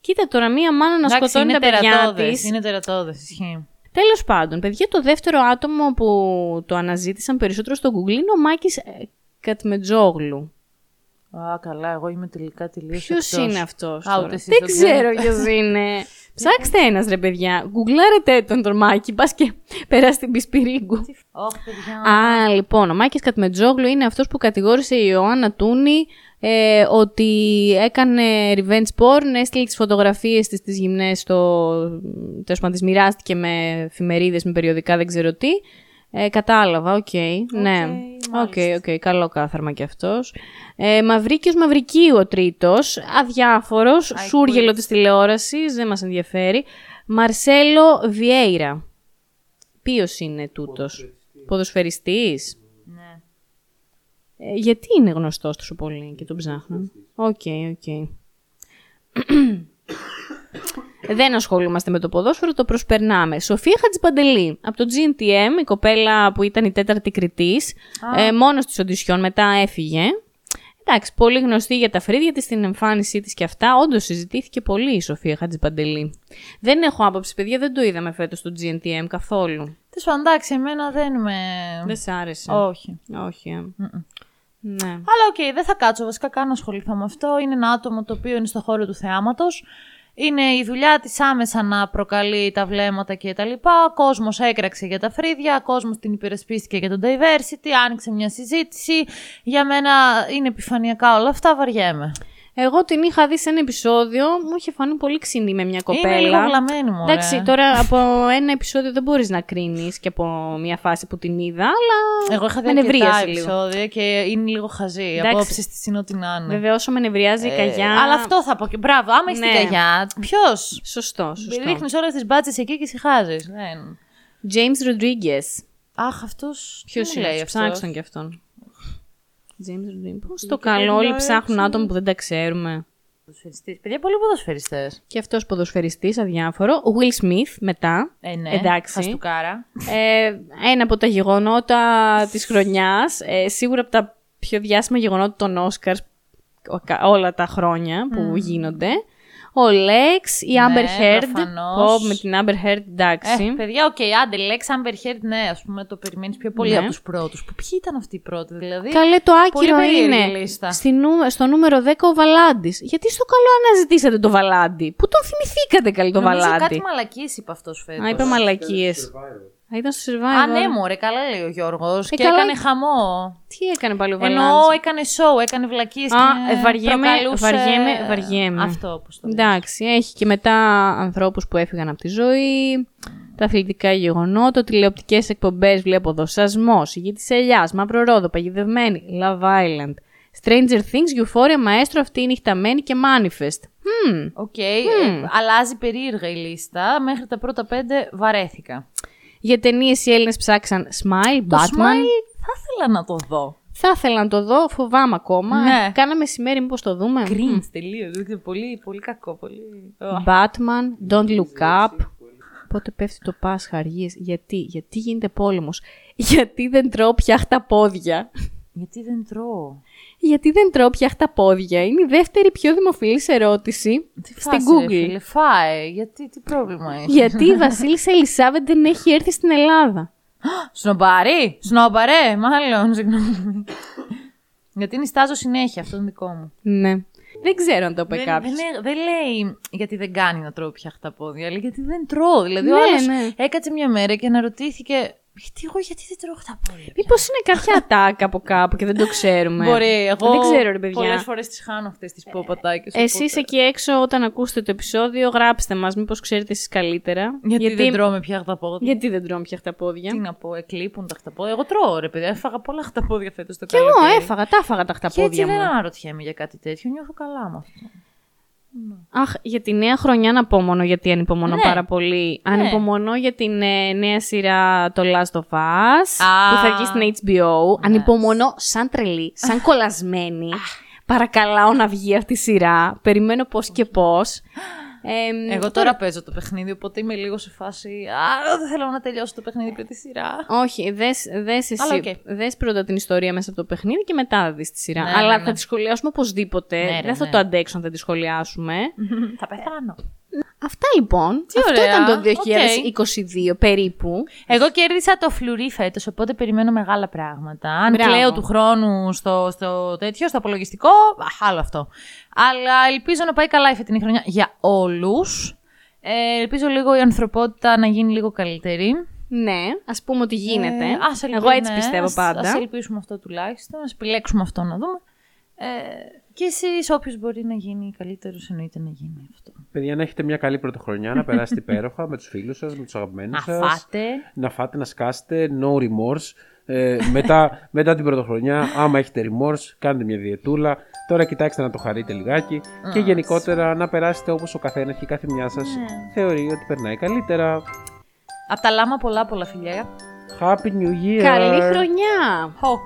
Κοίτα τώρα, μία μάνα να Εντάξει, σκοτώνει είναι τα παιδιά τερατώδες, της. Είναι τερατώδες, ισχύει. Τέλος πάντων, παιδιά, το δεύτερο άτομο που το αναζήτησαν περισσότερο στο Google είναι ο Μάκης Κατμετζόγλου. Α, καλά, εγώ είμαι τελικά τελείως. Ποιος είναι αυτός. Α, ούτε εσείς Δεν το ξέρω ξέρετε. ποιος είναι. [laughs] Ψάξτε ένας ρε παιδιά. Γκουγκλάρετε τον τον Μάκη. Πας και περάσει την Πισπιρίγκου. Όχι, παιδιά. Α, λοιπόν, ο Μάκης Κατμετζόγλου είναι αυτός που κατηγόρησε η Ιωάννα Τούνη ε, ότι έκανε revenge porn, έστειλε τις φωτογραφίες της στις γυμνές στο... τέλος πάντων, τις μοιράστηκε με εφημερίδες, με περιοδικά, δεν ξέρω τι. Ε, κατάλαβα, οκ, ναι. Ok, ok, καλό κάθαρμα κι αυτός. Ε, Μαυρίκιος Μαυρικίου ο τρίτος, αδιάφορος, σούργελο της τηλεόρασης, δεν μας ενδιαφέρει. Μαρσέλο Βιέιρα. Ποιος είναι τούτος, ποδοσφαιριστής. Ναι. Ε, γιατί είναι γνωστός τόσο πολύ και τον ψάχνουν; Ok, ok. Δεν ασχολούμαστε με το ποδόσφαιρο, το προσπερνάμε. Σοφία Χατζιπαντελή, από το GNTM, η κοπέλα που ήταν η τέταρτη κριτής, ε, μόνο στις οντισιόν, μετά έφυγε. Εντάξει, πολύ γνωστή για τα φρύδια της, την εμφάνισή της και αυτά. Όντως συζητήθηκε πολύ η Σοφία Χατζιπαντελή. Δεν έχω άποψη, παιδιά, δεν το είδαμε φέτος στο GNTM καθόλου. Τέλος πάντων, εντάξει, εμένα δεν με. Δεν σ' άρεσε. Όχι. Όχι, ε. Ναι. Αλλά οκ, δεν θα κάτσω βασικά καν να ασχοληθώ με αυτό. Είναι ένα άτομο το οποίο είναι στο χώρο του θεάματος. Είναι η δουλειά της άμεσα να προκαλεί τα βλέμματα και τα λοιπά. Ο κόσμος έκραξε για τα φρύδια, ο κόσμος την υπερασπίστηκε για τον diversity, άνοιξε μια συζήτηση. Για μένα είναι επιφανειακά όλα αυτά, βαριέμαι. Εγώ την είχα δει σε ένα επεισόδιο, μου είχε φανεί πολύ ξινή με μια κοπέλα. Είναι λίγο βλαμμένη μου, Εντάξει, τώρα από ένα επεισόδιο δεν μπορείς να κρίνεις και από μια φάση που την είδα, αλλά Εγώ είχα δει με αρκετά νευρίασε λίγο. επεισόδια και είναι λίγο χαζή. Εντάξει. Απόψεις της είναι ό,τι να είναι. Βέβαια, όσο με νευριάζει η Ε, καγιά... αλλά αυτό θα πω και μπράβο. Άμα είσαι Ναι. στην καγιά, ποιος; Σωστό, σωστό. Ρίχνεις όλες τις μπάτσες εκεί και ησυχάζει. Δεν. James Rodriguez. Αχ, αυτός. Ποιος είναι, λέει αυτός, ψάξτε τον κι αυτόν. James Rodriguez. Πώς το και καλό, δεν όλοι λέω ψάχνουν έξω. άτομα που δεν τα ξέρουμε. Παιδιά, πολλοί ποδοσφαιριστές. Και αυτός ποδοσφαιριστής, αδιάφορο. Ο Will Smith, μετά. Ε, ναι. Εντάξει. Χαστούκάρα. Ε, ένα από τα γεγονότα της χρονιάς, ε, σίγουρα από τα πιο διάσημα γεγονότα των Oscars όλα τα χρόνια που γίνονται. Ο Λέξ, η Ναι, Amber Heard. προφανώς. Πω, με την Amber Heard, εντάξει. Ε, παιδιά, οκ, άντε, Lex Amber Heard, ναι, ας πούμε, το περιμένεις πιο πολύ Ναι. από τους πρώτους. Ποιοι ήταν αυτοί οι πρώτοι, δηλαδή; Καλέ το άκυρο Πολύ περίεργη είναι λίστα. στη νου- στο νούμερο 10 ο Βαλάντης. Γιατί στο καλό αναζητήσατε το Βαλάντι; Πού τον θυμηθήκατε καλή το Νομίζω Βαλάντι; κάτι μαλακίες είπε αυτός φέτος. Α, είπε μαλακίες. Α, ήταν στο Survivor. Α, ναι, μωρέ, καλά λέει ο Γιώργος. και καλά. έκανε χαμό. Τι έκανε πάλι ο Βαλάντης. Εννοώ, έκανε show, έκανε βλακίες. Α, ε, βαριέμαι, βαριέμαι, βαριέμαι. Αυτό, όπως το λέω. Εντάξει, έχει και μετά ανθρώπους που έφυγαν από τη ζωή, τα αθλητικά γεγονότα, τηλεοπτικές εκπομπές, βλέπω δοσασμός, η γη της ελιάς, μαύρο ρόδο, παγιδευμένη, Love Island, Stranger Things, Euphoria, Maestro, αυτή η νυχταμένη και Manifest. Hm, OK, ε, αλλάζει περίεργα η λίστα. Μέχρι τα πρώτα πέντε βαρέθηκα. Για ταινίες οι Έλληνες ψάξαν Smile, Το Batman. Smile θα ήθελα να το δω. Θα ήθελα να το δω, φοβάμαι ακόμα. Ναι. Κάνα μεσημέρι, μήπως το δούμε. Cringe τελείως. Πολύ, πολύ κακό. Πολύ... Batman, Don't Look Up. Πότε πέφτει το Πάσχα, αργίες. Γιατί, γιατί γίνεται πόλεμος. [laughs] Γιατί δεν τρώω πια πόδια. Γιατί δεν τρώω; Γιατί δεν τρώω πια πόδια. Είναι η δεύτερη πιο δημοφιλής ερώτηση Τι στην φάση, ρε Google. φίλε, φάε. Γιατί, τι πρόβλημα έχει; Γιατί η Βασίλισσα Ελισάβετ δεν έχει έρθει στην Ελλάδα. Σνομπάρι, σνομπαρέ, μάλλον, συγγνώμη. Γιατί νιστάζω συνέχεια, αυτό είναι δικό μου. Ναι. Δεν ξέρω αν το είπε Δεν, κάποιος. δεν, δεν λέει γιατί δεν κάνει να τρώω πια χταπόδια, λέει γιατί δεν τρώω. Δηλαδή ο Ναι, άλλος ναι. έκατσε μια μέρα και αναρωτήθηκε γιατί εγώ γιατί δεν τρώω χταπόδια. Μήπως είναι κάποια [laughs] ατάκα από κάπου και δεν το ξέρουμε. Μπορεί, εγώ Δεν ξέρω, ρε παιδιά. πολλές φορές τις χάνω αυτές τις ποπατάκες. Εσείς οπότε- εκεί έξω, όταν ακούσετε το επεισόδιο, γράψτε μας, μήπως ξέρετε εσείς καλύτερα. Γιατί, δεν τρώμε πια χταπόδια; Γιατί δεν τρώμε πια χταπόδια; Τι να πω, εκλείπουν τα χταπόδια. Εγώ τρώω, ρε παιδιά. Έφαγα πολλά χταπόδια φέτος το Κι εγώ καλοκαίρι. έφαγα, τα έφαγα τα Και έτσι χταπόδια δεν μου. αναρωτιέμαι για κάτι τέτοιο. Νιώθω καλά με αυτό. Αχ, για τη νέα χρονιά να πω μόνο γιατί ανυπομονώ Ναι. πάρα πολύ. Ανυπομονώ για την ε, νέα σειρά το Last of Us Α. που θα βγει στην HBO. Ανυπομονώ σαν τρελή, σαν κολασμένη. Παρακαλάω να βγει αυτή η σειρά. Περιμένω πώς και πώς. Ε, Εγώ τώρα παίζω το παιχνίδι, οπότε είμαι λίγο σε φάση. Α, δεν θέλω να τελειώσω το παιχνίδι πριν τη σειρά. Όχι, δες, δες εσύ. Αλλά οκ. Δες πρώτα την ιστορία μέσα από το παιχνίδι και μετά θα δεις τη σειρά. Ναι, Αλλά ναι, θα ναι. τη σχολιάσουμε οπωσδήποτε. Ναι, ρε, δεν θα ναι. το αντέξω αν δεν τη σχολιάσουμε. θα πεθάνω. Αυτά λοιπόν. Τι Αυτό ωραία. ήταν το Οκ. 2022 περίπου. Εγώ κέρδισα το φλουρί φέτος, οπότε περιμένω μεγάλα πράγματα. Αν Μπράβο. κλαίω του χρόνου στο, στο τέτοιο, στο απολογιστικό, α, άλλο αυτό. Αλλά ελπίζω να πάει καλά η φετινή χρονιά για όλους. Ε, ελπίζω λίγο η ανθρωπότητα να γίνει λίγο καλύτερη. Ναι, ας πούμε ότι γίνεται. Ε, ας ελπι- Εγώ έτσι ναι, πιστεύω ας- πάντα. Ας ελπίσουμε αυτό τουλάχιστον, ας επιλέξουμε αυτό να δούμε. Ε, και εσείς όποιος μπορεί να γίνει καλύτερος εννοείται να γίνει αυτό. Παιδιά, να έχετε μια καλή πρωτοχρονιά, να περάσετε [laughs] υπέροχα με τους φίλους σας, με τους αγαπημένους σας. Να φάτε. Να φάτε, να σκάσετε. No remorse. Ε, μετά, [laughs] μετά την πρωτοχρονιά, άμα έχετε remorse, κάντε μια διετούλα. Τώρα κοιτάξτε να το χαρείτε λιγάκι. και γενικότερα να περάσετε όπως ο καθένας και η κάθε μια σας ναι. θεωρεί ότι περνάει καλύτερα. Απ' τα λάμα πολλά πολλά φιλιά. Happy New Year! Καλή χρονιά! Oh,